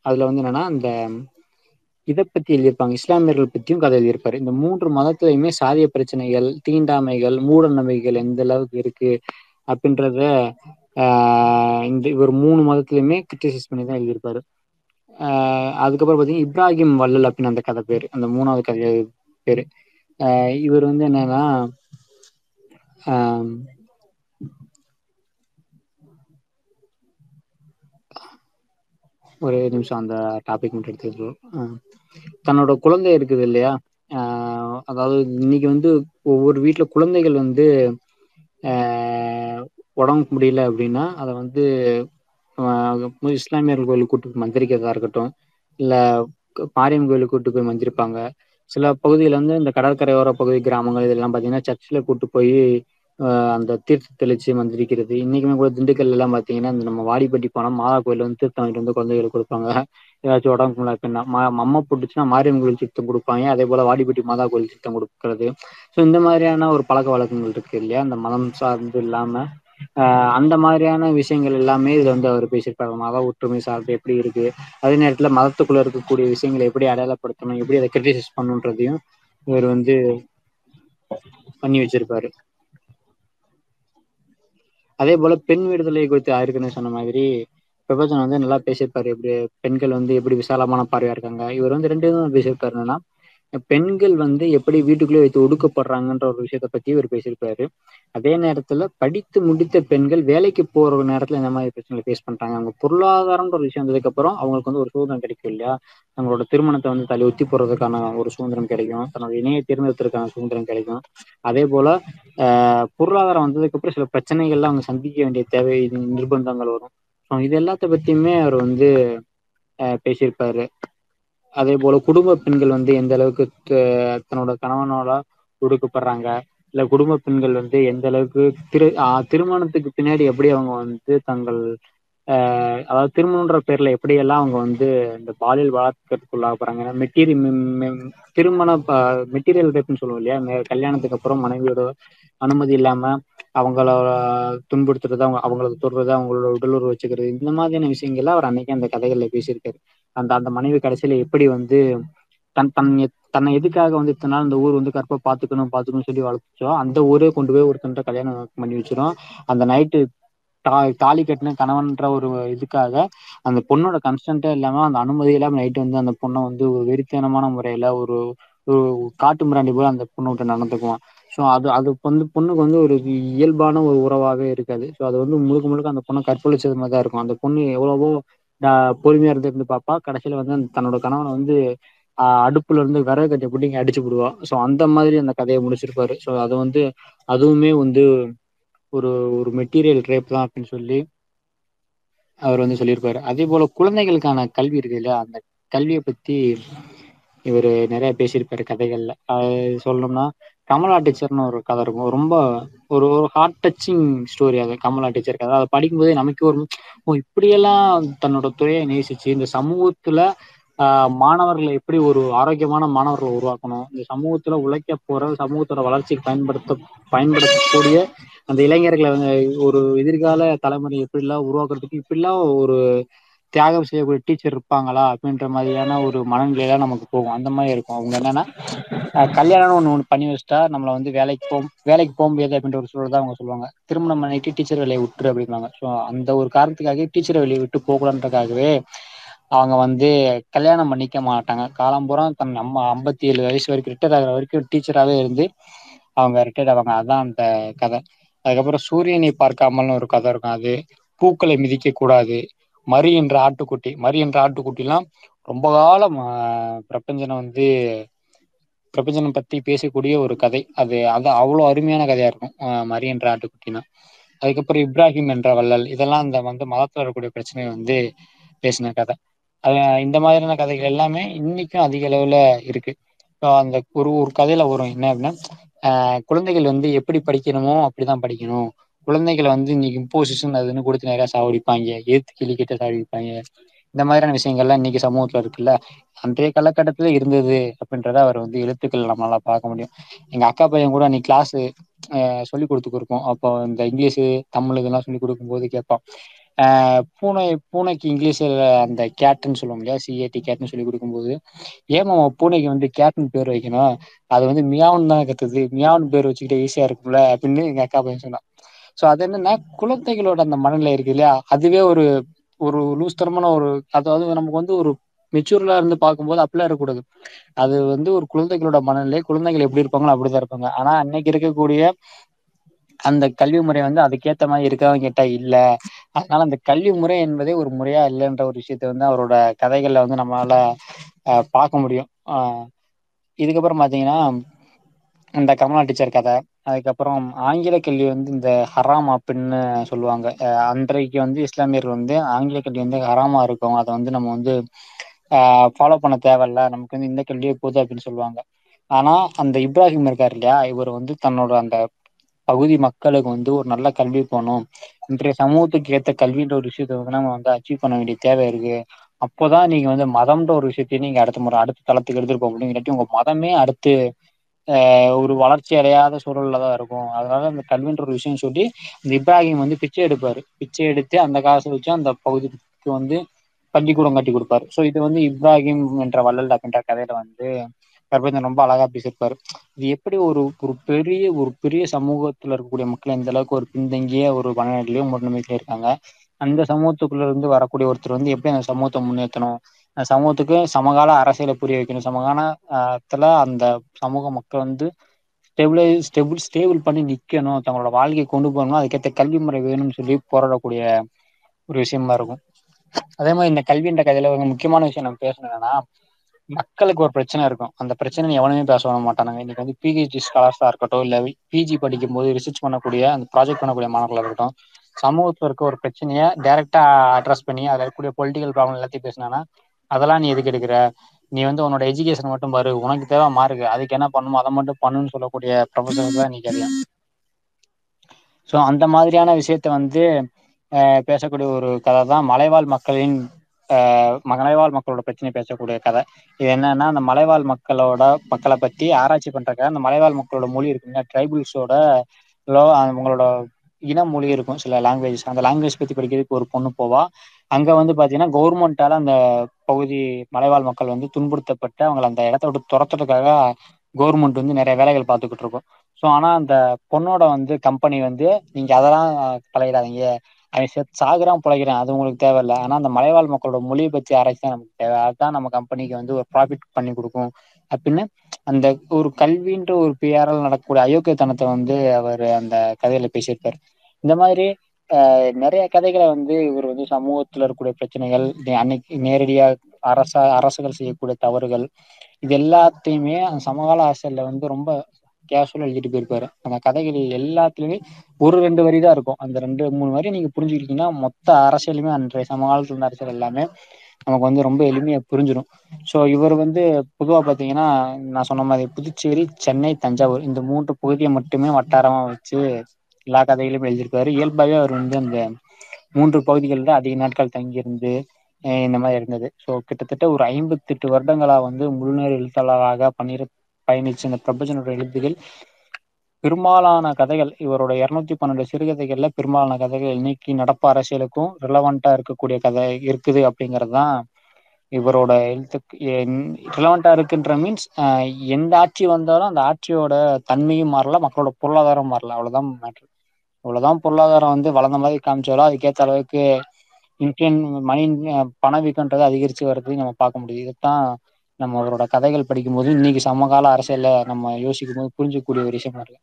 அதுல வந்து என்னன்னா இந்த இதை பத்தி எழுதியிருப்பாங்க. இஸ்லாமியர்கள் பத்தியும் கதை எழுதியிருப்பாரு. இந்த மூன்று மதத்திலையுமே சாதிய பிரச்சனைகள் தீண்டாமைகள் மூட நம்பிக்கைகள் எந்த அளவுக்கு இருக்கு அப்படின்றத ஆஹ் இந்த இவர் மூணு மதத்திலையுமே கிரிட்டிசைஸ் பண்ணிதான் எழுதியிருப்பாரு. ஆஹ் அதுக்கப்புறம் பாத்தீங்கன்னா இப்ராஹிம் வல்லல் அப்படின்னு அந்த கதை பேரு. அந்த மூணாவது கதை பேரு. ஆஹ் இவர் வந்து என்னன்னா ஒரே நிமிஷம் அந்த டாபிக் மட்டும் எடுத்து தன்னோட குழந்தை இருக்குது இல்லையா? அதாவது இன்னைக்கு வந்து ஒவ்வொரு வீட்டில் குழந்தைகள் வந்து உடம்புக்கு முடியல அப்படின்னா அதை வந்து இஸ்லாமியர்கள் கோயிலுக்கு கூட்டு போய் மந்திரிக்கிறதா இருக்கட்டும் இல்லை மாரியம்மன் கோயிலுக்கு கூட்டு போய் மந்திரிப்பாங்க. சில பகுதியில் வந்து இந்த கடற்கரையோர பகுதி கிராமங்கள் இதெல்லாம் பார்த்தீங்கன்னா சர்ச்சில் கூட்டு போய் அந்த தீர்த்த தெளிச்சு வந்திருக்கிறது. இன்னைக்குமே கூட திண்டுக்கல் எல்லாம் பாத்தீங்கன்னா இந்த நம்ம வாடிப்பட்டி போனா மாதா கோயில வந்து தீர்த்தம் வாங்கிட்டு வந்து குழந்தைகளுக்கு கொடுப்பாங்க. ஏதாச்சும் உடம்பு முடியல அப்படின்னா மம்மா போட்டுச்சுன்னா மாரியம்மன் கோயில் தீர்த்தம் கொடுப்பாங்க. அதே போல வாடிப்பட்டி மாதா கோயில் தீர்த்தம் கொடுக்கறது. ஸோ இந்த மாதிரியான ஒரு பழக்க வழக்கங்கள் இருக்கு இல்லையா? அந்த மதம் சார்ந்து இல்லாம அந்த மாதிரியான விஷயங்கள் எல்லாமே இதுல வந்து அவர் பேசியிருப்பாரு. மத ஒற்றுமை சார்ந்து எப்படி இருக்கு? அதே நேரத்துல மதத்துக்குள்ள இருக்கக்கூடிய விஷயங்களை எப்படி அடையாளப்படுத்தணும்? எப்படி அதை கிரிட்டிசைஸ் பண்ணுன்றதையும் இவர் வந்து பண்ணி வச்சிருப்பாரு. அதே போல பெண் விடுதலை குறித்து ஆயிருக்குன்னு சொன்ன மாதிரி பிரபஞ்சன் வந்து நல்லா பேசியிருப்பாரு. எப்படி பெண்கள் வந்து எப்படி விசாலமான பார்வையா இருக்காங்க. இவர் வந்து ரெண்டு விதமா பேசியிருப்பாரு என்னன்னா பெண்கள் வந்து எப்படி வீட்டுக்குள்ளே வைத்து ஒடுக்கப்படுறாங்கன்ற ஒரு விஷயத்த பத்தி இவர் பேசியிருப்பாரு. அதே நேரத்துல படித்து முடித்த பெண்கள் வேலைக்கு போற நேரத்துல இந்த மாதிரி பிரச்சனைகளை ஃபேஸ் பண்றாங்க. அவங்க பொருளாதாரம்ன்ற ஒரு விஷயம் வந்ததுக்கு அப்புறம் அவங்களுக்கு வந்து ஒரு சுதந்திரம் கிடைக்கும் இல்லையா? தங்களோட திருமணத்தை வந்து தள்ளி ஒத்தி போடுறதுக்கான ஒரு சுதந்திரம் கிடைக்கும். தன்னோட இணைய தேர்ந்தெடுத்ததுக்கான சுதந்திரம் கிடைக்கும். அதே போல ஆஹ் பொருளாதாரம் வந்ததுக்கு அப்புறம் சில பிரச்சனைகள்லாம் அவங்க சந்திக்க வேண்டிய தேவை நிர்பந்தங்கள் வரும். ஸோ இது எல்லாத்த பத்தியுமே அவர் வந்து பேசியிருப்பாரு. அதே போல குடும்ப பெண்கள் வந்து எந்த அளவுக்கு தன்னோட கணவனோட ஒடுக்கப்படுறாங்க இல்ல குடும்ப பெண்கள் வந்து எந்த அளவுக்கு திரு திருமணத்துக்கு பின்னாடி எப்படி அவங்க வந்து தங்கள் ஆஹ் அதாவது திருமணன்ற பேர்ல எப்படியெல்லாம் அவங்க வந்து இந்த பாலியல் பலாத்காரத்துக்குள்ளாக்கப்படுறாங்க மெட்டீரியல் திருமண மெட்டீரியல் ரேப்னு சொல்லுவோம் இல்லையா கல்யாணத்துக்கு அப்புறம் மனைவியோட அனுமதி இல்லாம அவங்கள துன்புறுத்துறது அவங்க அவங்களுக்கு தொடுறது அவங்களோட உடலுறவு வச்சுக்கிறது இந்த மாதிரியான விஷயங்கள்லாம் அவர் அன்னைக்கு அந்த கதைகள்ல பேசியிருக்காரு. அந்த அந்த மனைவி கடைசியில எப்படி வந்து தன் தன் தன்னை எதுக்காக வந்து இத்தனை நாள் இந்த ஊர் வந்து கற்ப பாத்துக்கணும் பாத்துக்கணும்னு சொல்லி வளர்த்துச்சோ அந்த ஊரே கொண்டு போய் ஒருத்தன்ட்ட கல்யாணம் பண்ணி வச்சிரும். அந்த நைட்டு தா தாலி கட்டின கணவன்ற ஒரு இதுக்காக அந்த பொண்ணோட கன்ஸ்டன்ட்டே இல்லாம அந்த அனுமதி இல்லாம நைட்டு வந்து அந்த பொண்ணை வந்து ஒரு வெறித்தனமான முறையில ஒரு ஒரு காட்டு மிராண்டி போல அந்த பொண்ணு விட்டு நடந்துக்குவான். ஸோ அது அது வந்து பொண்ணுக்கு வந்து ஒரு இயல்பான ஒரு உறவாவே இருக்காது. ஸோ அது வந்து முழுக்க முழுக்க அந்த பொண்ணை கற்பழிச்சது மாதிரி தான் இருக்கும். அந்த பொண்ணு எவ்வளவோ பொறுமையா இருந்து இருந்து பாப்பா. கடைசியில வந்து தன்னோட கணவனை வந்து அடுப்புல இருந்து விறகு கட்டி பிடிங்க அடிச்சு விடுவா. ஸோ அந்த மாதிரி அந்த கதையை முடிச்சிருப்பாரு. ஸோ அது வந்து அதுவுமே வந்து ஒரு ஒரு மெட்டீரியல் ரேப் தான் அப்படின்னு சொல்லி அவர் வந்து சொல்லியிருப்பாரு. அதே போல குழந்தைகளுக்கான கல்வி இருக்கு இல்லையா? அந்த கல்வியை பத்தி இவரு நிறைய பேசியிருப்பாரு கதைகள்ல. அது சொல்லணும்னா கமலா டீச்சர்னு ஒரு கதை இருக்கும். ரொம்ப ஒரு ஒரு ஹார்ட் டச்சிங் ஸ்டோரி அது கமலா டீச்சர் கதை. அதை படிக்கும்போதே நமக்கு ஒரு ஓ இப்படியெல்லாம் தன்னோட துறையை நேசிச்சு இந்த சமூகத்துல மாணவர்களை எப்படி ஒரு ஆரோக்கியமான மாணவர்களை உருவாக்கணும்? இந்த சமூகத்துல உழைக்க போற சமூகத்தோட வளர்ச்சிக்கு பயன்படுத்த பயன்படுத்தக்கூடிய அந்த இளைஞர்களை ஒரு எதிர்கால தலைமுறை எப்படிலாம் உருவாக்குறதுக்கு இப்படிலாம் ஒரு தியாகம் செய்யக்கூடிய டீச்சர் இருப்பாங்களா? அப்படின்ற மாதிரியான ஒரு மனநிலையெல்லாம் நமக்கு போகும். அந்த மாதிரி இருக்கும். அவங்க என்னன்னா கல்யாணம்னு ஒன்று ஒன்று பண்ணி வச்சுட்டா நம்மளை வந்து வேலைக்கு போகும் வேலைக்கு போக முடியாது அப்படின்ற ஒரு சூழல் தான் அவங்க சொல்லுவாங்க. திருமணம் பண்ணிட்டு டீச்சர் வேலையை விட்டுரு அப்படிம்பாங்க ஸோ அந்த ஒரு காரணத்துக்காக டீச்சர் வேலையை விட்டு போகலான்றக்காகவே அவங்க வந்து கல்யாணம் பண்ணிக்க மாட்டாங்க. காலம்புறம் தன் நம்ம ஐம்பத்தி ஏழு வயசு வரைக்கும் ரிட்டையர் ஆகிற வரைக்கும் டீச்சராகவே இருந்து அவங்க ரிட்டையர்ட் ஆவாங்க. அதான் அந்த கதை. அதுக்கப்புறம் சூரியனை பார்க்காமல்னு ஒரு கதை இருக்கும். அது பூக்களை மிதிக்க கூடாது மரி என்ற ஆட்டுக்குட்டி மரி என்ற ஆட்டுக்குட்டி எல்லாம் ரொம்ப காலம் ஆஹ் பிரபஞ்சனை வந்து பிரபஞ்சனம் பத்தி பேசக்கூடிய ஒரு கதை. அது அது அவ்வளோ அருமையான கதையா இருக்கும் மரி என்ற ஆட்டுக்குட்டினா. அதுக்கப்புறம் இப்ராஹிம் என்ற வள்ளல் இதெல்லாம் அந்த வந்து மதத்துல வரக்கூடிய பிரச்சனையை வந்து பேசின கதை. அது இந்த மாதிரியான கதைகள் எல்லாமே இன்னைக்கும் அதிக அளவுல இருக்கு. அந்த ஒரு ஒரு கதையில வரும். என்ன அப்படின்னா ஆஹ் குழந்தைகள் வந்து எப்படி படிக்கணுமோ அப்படிதான் படிக்கணும். குழந்தைகளை வந்து இன்னைக்கு இம்போசிஷன் அதுன்னு கொடுத்து நிறைய சாவடிப்பாங்க ஏத்து கிளி கிட்ட சாவடிப்பாங்க இந்த மாதிரியான விஷயங்கள்லாம் இன்னைக்கு சமூகத்துல இருக்குல்ல? அன்றைய காலகட்டத்துல இருந்தது அப்படின்றத அவர் வந்து எழுத்துக்கள் நம்மளால பார்க்க முடியும். எங்க அக்கா பையன் கூட அன்னைக்கு கிளாஸ் சொல்லி கொடுத்து குடுத்துக்குருப்போ அப்போ இந்த இங்கிலீஷு தமிழ் இதெல்லாம் சொல்லி கொடுக்கும்போது போது பூனை பூனைக்கு இங்கிலீஷ்ல அந்த கேட்ன்னு சொல்லுவோம் இல்லையா? சிஏடி கேட்னு சொல்லி கொடுக்கும்போது ஏமா பூனைக்கு வந்து கேட்டன் பேர் வைக்கணும்? அது வந்து மியாவுன்னு தான் கத்துது. மியாவுன்னு பேர் வச்சுக்கிட்டே ஈஸியா இருக்கும்ல? அப்படின்னு எங்க அக்கா பையன் சொன்னான். சோ அது என்னன்னா குழந்தைகளோட அந்த மனநிலை இருக்கு இல்லையா? அதுவே ஒரு ஒரு லூஸ்தரமான ஒரு அதாவது நமக்கு வந்து ஒரு மெச்சூர்லா இருந்து பார்க்கும்போது அப்படிலாம் இருக்கக்கூடாது. அது வந்து ஒரு குழந்தைகளோட மனநிலை குழந்தைகள் எப்படி இருப்பாங்களோ அப்படிதான் இருப்பாங்க. ஆனா அன்னைக்கு இருக்கக்கூடிய அந்த கல்வி முறை வந்து அதுக்கேற்ற மாதிரி இருக்கான்னு கேட்டா இல்ல. அதனால அந்த கல்வி முறை என்பதே ஒரு முறையா இல்லைன்ற ஒரு விஷயத்த வந்து அவரோட கதைகள்ல வந்து நம்மளால பார்க்க முடியும். இதுக்கப்புறம் பாத்தீங்கன்னா இந்த கமலா டீச்சர் கதை. அதுக்கப்புறம் ஆங்கில கல்வி வந்து இந்த ஹராம் அப்படின்னு சொல்லுவாங்க. அன்றைக்கு வந்து இஸ்லாமியர்கள் வந்து ஆங்கில கல்வி வந்து ஹராமா இருக்கும் அதை வந்து நம்ம வந்து ஃபாலோ பண்ண தேவையில்ல. நமக்கு வந்து இந்த கல்வியே போது அப்படின்னு சொல்லுவாங்க. ஆனா அந்த இப்ராஹிம் இருக்கார் இல்லையா? இவர் வந்து தன்னோட அந்த பகுதி மக்களுக்கு வந்து ஒரு நல்ல கல்வி போகணும். இன்றைய சமூகத்துக்கு ஏற்ற கல்வின்ற ஒரு விஷயத்த வந்து நம்ம வந்து அச்சீவ் பண்ண வேண்டிய தேவை இருக்கு. அப்போதான் நீங்க வந்து மதம்ன்ற ஒரு விஷயத்தையும் நீங்க அடுத்த முறை அடுத்த தளத்துக்கு எடுத்துட்டு போக முடியும். இல்லாட்டி உங்க மதமே அடுத்து ஒரு வளர்ச்சி அடையாத சூழல்ல தான் இருக்கும். அதனால அந்த கல்வின்ற ஒரு விஷயம் சொல்லி இந்த இப்ராஹிம் வந்து பிச்சை எடுப்பாரு. பிச்சை எடுத்து அந்த காசை வச்சு அந்த பகுதிக்கு வந்து பள்ளிக்கூடம் கட்டி கொடுப்பாரு. ஸோ இது வந்து இப்ராஹிம் என்ற வள்ளல் அப்படின்ற கதையில வந்து கர்பஞ்சன் ரொம்ப அழகா பேசியிருப்பாரு. இது எப்படி ஒரு ஒரு பெரிய ஒரு பெரிய சமூகத்துல இருக்கக்கூடிய மக்கள் எந்த அளவுக்கு ஒரு பின்தங்கிய ஒரு மனநிலையு முன்னமைப்ப இருக்காங்க? அந்த சமூகத்துக்குள்ள இருந்து வரக்கூடிய ஒருத்தர் வந்து எப்படி அந்த சமூகத்தை முன்னேற்றணும் சமூகத்துக்கு சமகால அரசியலை புரிய வைக்கணும். சமகாலத்துல அந்த சமூக மக்கள் வந்து ஸ்டெபிளை ஸ்டெபிள் ஸ்டேபிள் பண்ணி நிற்கணும் தங்களோட வாழ்க்கையை கொண்டு போகணும். அதுக்கேற்ற கல்வி முறை வேணும்னு சொல்லி போராடக்கூடிய ஒரு விஷயமா இருக்கும். அதே மாதிரி இந்த கல்வின்ற கதையில ஒரு முக்கியமான விஷயம் நம்ம பேசணும் என்னன்னா மக்களுக்கு ஒரு பிரச்சனை இருக்கும். அந்த பிரச்சனை எவனுமே பேச மாட்டானுங்க. இன்னைக்கு வந்து பிஹெச்டி ஸ்காலர்ஸா இருக்கட்டும் இல்ல பிஜி படிக்கும் போது ரிசர்ச் பண்ணக்கூடிய அந்த ப்ராஜெக்ட் பண்ணக்கூடிய மாணவர்களாக இருக்கட்டும் சமூகத்துல இருக்க ஒரு பிரச்சனையை டைரக்டா அட்ரஸ் பண்ணி அதில் இருக்கக்கூடிய பொலிட்டிக்கல் ப்ராப்ளம் எல்லாத்தையும் பேசினா அதெல்லாம் நீ எதுக்கு எடுக்கிற? நீ வந்து உன்னோட எஜுகேஷன் மட்டும் பாரு. உனக்கு தேவை மார்க் அதுக்கு என்ன பண்ணுமோ அதை மட்டும் பண்ணுன்னு சொல்லக்கூடிய ப்ரொஃபஸர் தான் நீ அதிகோ ஸோ அந்த மாதிரியான விஷயத்த வந்து பேசக்கூடிய ஒரு கதை தான் மலைவாழ் மக்களின் மலைவாழ் மக்களோட பிரச்சனை பேசக்கூடிய கதை. இது என்னன்னா அந்த மலைவாழ் மக்களோட மக்களை பத்தி ஆராய்ச்சி பண்றக்க அந்த மலைவாழ் மக்களோட மொழி இருக்குன்னா ட்ரைபிள்ஸோட லோ உங்களோட இன மொழி இருக்கும் சில லாங்குவேஜஸ் அந்த லாங்குவேஜ் பத்தி படிக்கிறதுக்கு ஒரு பொண்ணு போவா. அங்க வந்து பாத்தீங்கன்னா கவர்மெண்டால அந்த பகுதி மலைவாழ் மக்கள் வந்து துன்புறுத்தப்பட்டு அவங்கள அந்த இடத்த விட்டு துரத்துறதுக்காக கவர்மெண்ட் வந்து நிறைய வேலைகள் பாத்துக்கிட்டு இருக்கும். ஸோ ஆனா அந்த பொண்ணோட வந்து கம்பெனி வந்து நீங்க அதெல்லாம் பழகிடாதீங்க. அவன் செத் சாகுறான் பிழைக்கிறான் அது உங்களுக்கு தேவையில்ல. ஆனா அந்த மலைவாழ் மக்களோட மொழியை பத்தி ஆராய்ச்சி தான் நமக்கு தேவை. அதுதான் நம்ம கம்பெனிக்கு வந்து ஒரு ப்ராஃபிட் பண்ணி கொடுக்கும். அப்படின்னு அந்த ஒரு கல்வின்ற ஒரு பெயரால் நடக்கக்கூடிய அயோக்கியத்தனத்தை வந்து அவர் அந்த கதையில பேசியிருப்பார். இந்த மாதிரி நிறைய கதைகளை வந்து இவர் வந்து சமூகத்துல இருக்கக்கூடிய பிரச்சனைகள் அன்னைக்கு நேரடியா அரச அரசுகள் செய்யக்கூடிய தவறுகள் இது எல்லாத்தையுமே அந்த சமகால ஆசிரியர்ல வந்து ரொம்ப கேஷுவலா எழுதிட்டு போயிருப்பாரு. அந்த கதைகள் எல்லாத்துலயுமே ஒரு ரெண்டு வரி தான் இருக்கும். அந்த ரெண்டு மூணு வரி நீங்க புரிஞ்சுக்கிட்டீங்கன்னா மொத்த அரசியலுமே அன்றைய சமகாலத்துல இருந்த அரசியல் எல்லாமே நமக்கு வந்து ரொம்ப எளிமையா புரிஞ்சிடும். சோ இவர் வந்து பொதுவா பாத்தீங்கன்னா நான் சொன்ன மாதிரி புதுச்சேரி சென்னை தஞ்சாவூர் இந்த மூன்று பகுதியை மட்டுமே வட்டாரமா வச்சு எல்லா கதைகளையும் எழுதிருப்பாரு இயல்பாவே அவர் வந்து அந்த மூன்று பகுதிகளில் அதிக நாட்கள் தங்கியிருந்து இந்த மாதிரி இருந்தது. ஸோ கிட்டத்தட்ட ஒரு ஐம்பத்தெட்டு வருடங்களா வந்து முழுநேர எழுத்தாளராக பணிர பயணிச்ச இந்த பிரபஞ்சனோட எழுத்துகள் பெரும்பாலான கதைகள் இவரோட இருநூத்தி பன்னெண்டு சிறுகதைகள்ல பெரும்பாலான கதைகள் இன்னைக்கு நடப்பு அரசியலுக்கும் ரிலவெண்டா இருக்கக்கூடிய கதை இருக்குது அப்டிங்கறதா இவரோட எழுத்துக்கு ரிலவெண்ட்டாக இருக்குன்ற மீன்ஸ் எந்த ஆட்சி வந்தாலும் அந்த ஆட்சியோட தன்மையும் மாறல மக்களோட பொருளாதாரம் மாறல. அவ்வளோதான் மேட்ரு எவ்ளோதா பொருளாதாரம் வந்து வளர்ந்த மாரி காமிச்சாலு அதுக்கேத்த அளவுக்கு இன்டென் மணி பணவீக்கன்றது அதிகரிச்சு வருது நம்ம பாக்க முடியுது. இதுதான் நம்ம கதைகள் கதைகள் படிக்கும்போது இன்னைக்கு சமகால அரசியல்ல நம்ம யோசிக்கும் போது புரிஞ்சக்கூடிய ஒரு விஷயமா இருக்கு.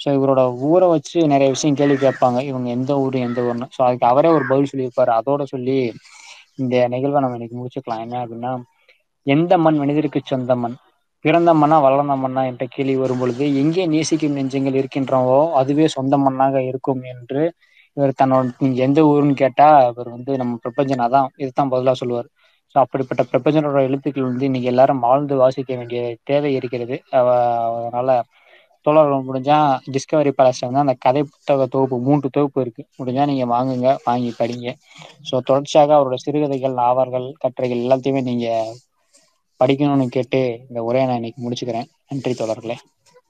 சோ இவரோட ஊர வச்சு நெறைய விஷயம் கேள்வி கேட்பாங்க. இவங்க எந்த ஊரு எந்த ஊர்னு சோ அதுக்கு அவரே ஒரு பதில் சொல்லியிருப்பாரு. அதோட சொல்லி இந்த நிகழ்வ நம்ம இன்னைக்கு முடிச்சுக்கலா என்ன அப்டின்னா எந்த மண் மனிதருக்கு சொந்த மண்? பிறந்த மண்ணா வளர்ந்த மண்ணா என்ற கேள்வி வரும்பொழுது எங்கே நேசிக்கும் நெஞ்சங்கள் இருக்கின்றவோ அதுவே சொந்த மண்ணாக இருக்கும் என்று இவர் தன்னோட நீங்க எந்த ஊருன்னு கேட்டா இவர் வந்து நம்ம பிரபஞ்சனா தான். இதுதான் பதிலா சொல்லுவார். ஸோ அப்படிப்பட்ட பிரபஞ்சனோட எழுத்துக்கள் வந்து இன்னைக்கு எல்லாரும் ஆழ்ந்து வாசிக்க வேண்டிய தேவை இருக்கிறது. அவ அதனால தோழர்கள் முடிஞ்சா டிஸ்கவரி பேலஸ்ல வந்து அந்த கதை புத்தக தொகுப்பு மூன்று தொகுப்பு இருக்கு. முடிஞ்சா நீங்க வாங்குங்க வாங்கி படிங்க. ஸோ தொடர்ச்சியாக அவரோட சிறுகதைகள் நாவல்கள் கட்டுரைகள் எல்லாத்தையுமே நீங்க படிக்கணும்னு கேட்டு இந்த உரையை நான் இன்னைக்கு முடிச்சுக்கிறேன். நன்றி தொடர்களே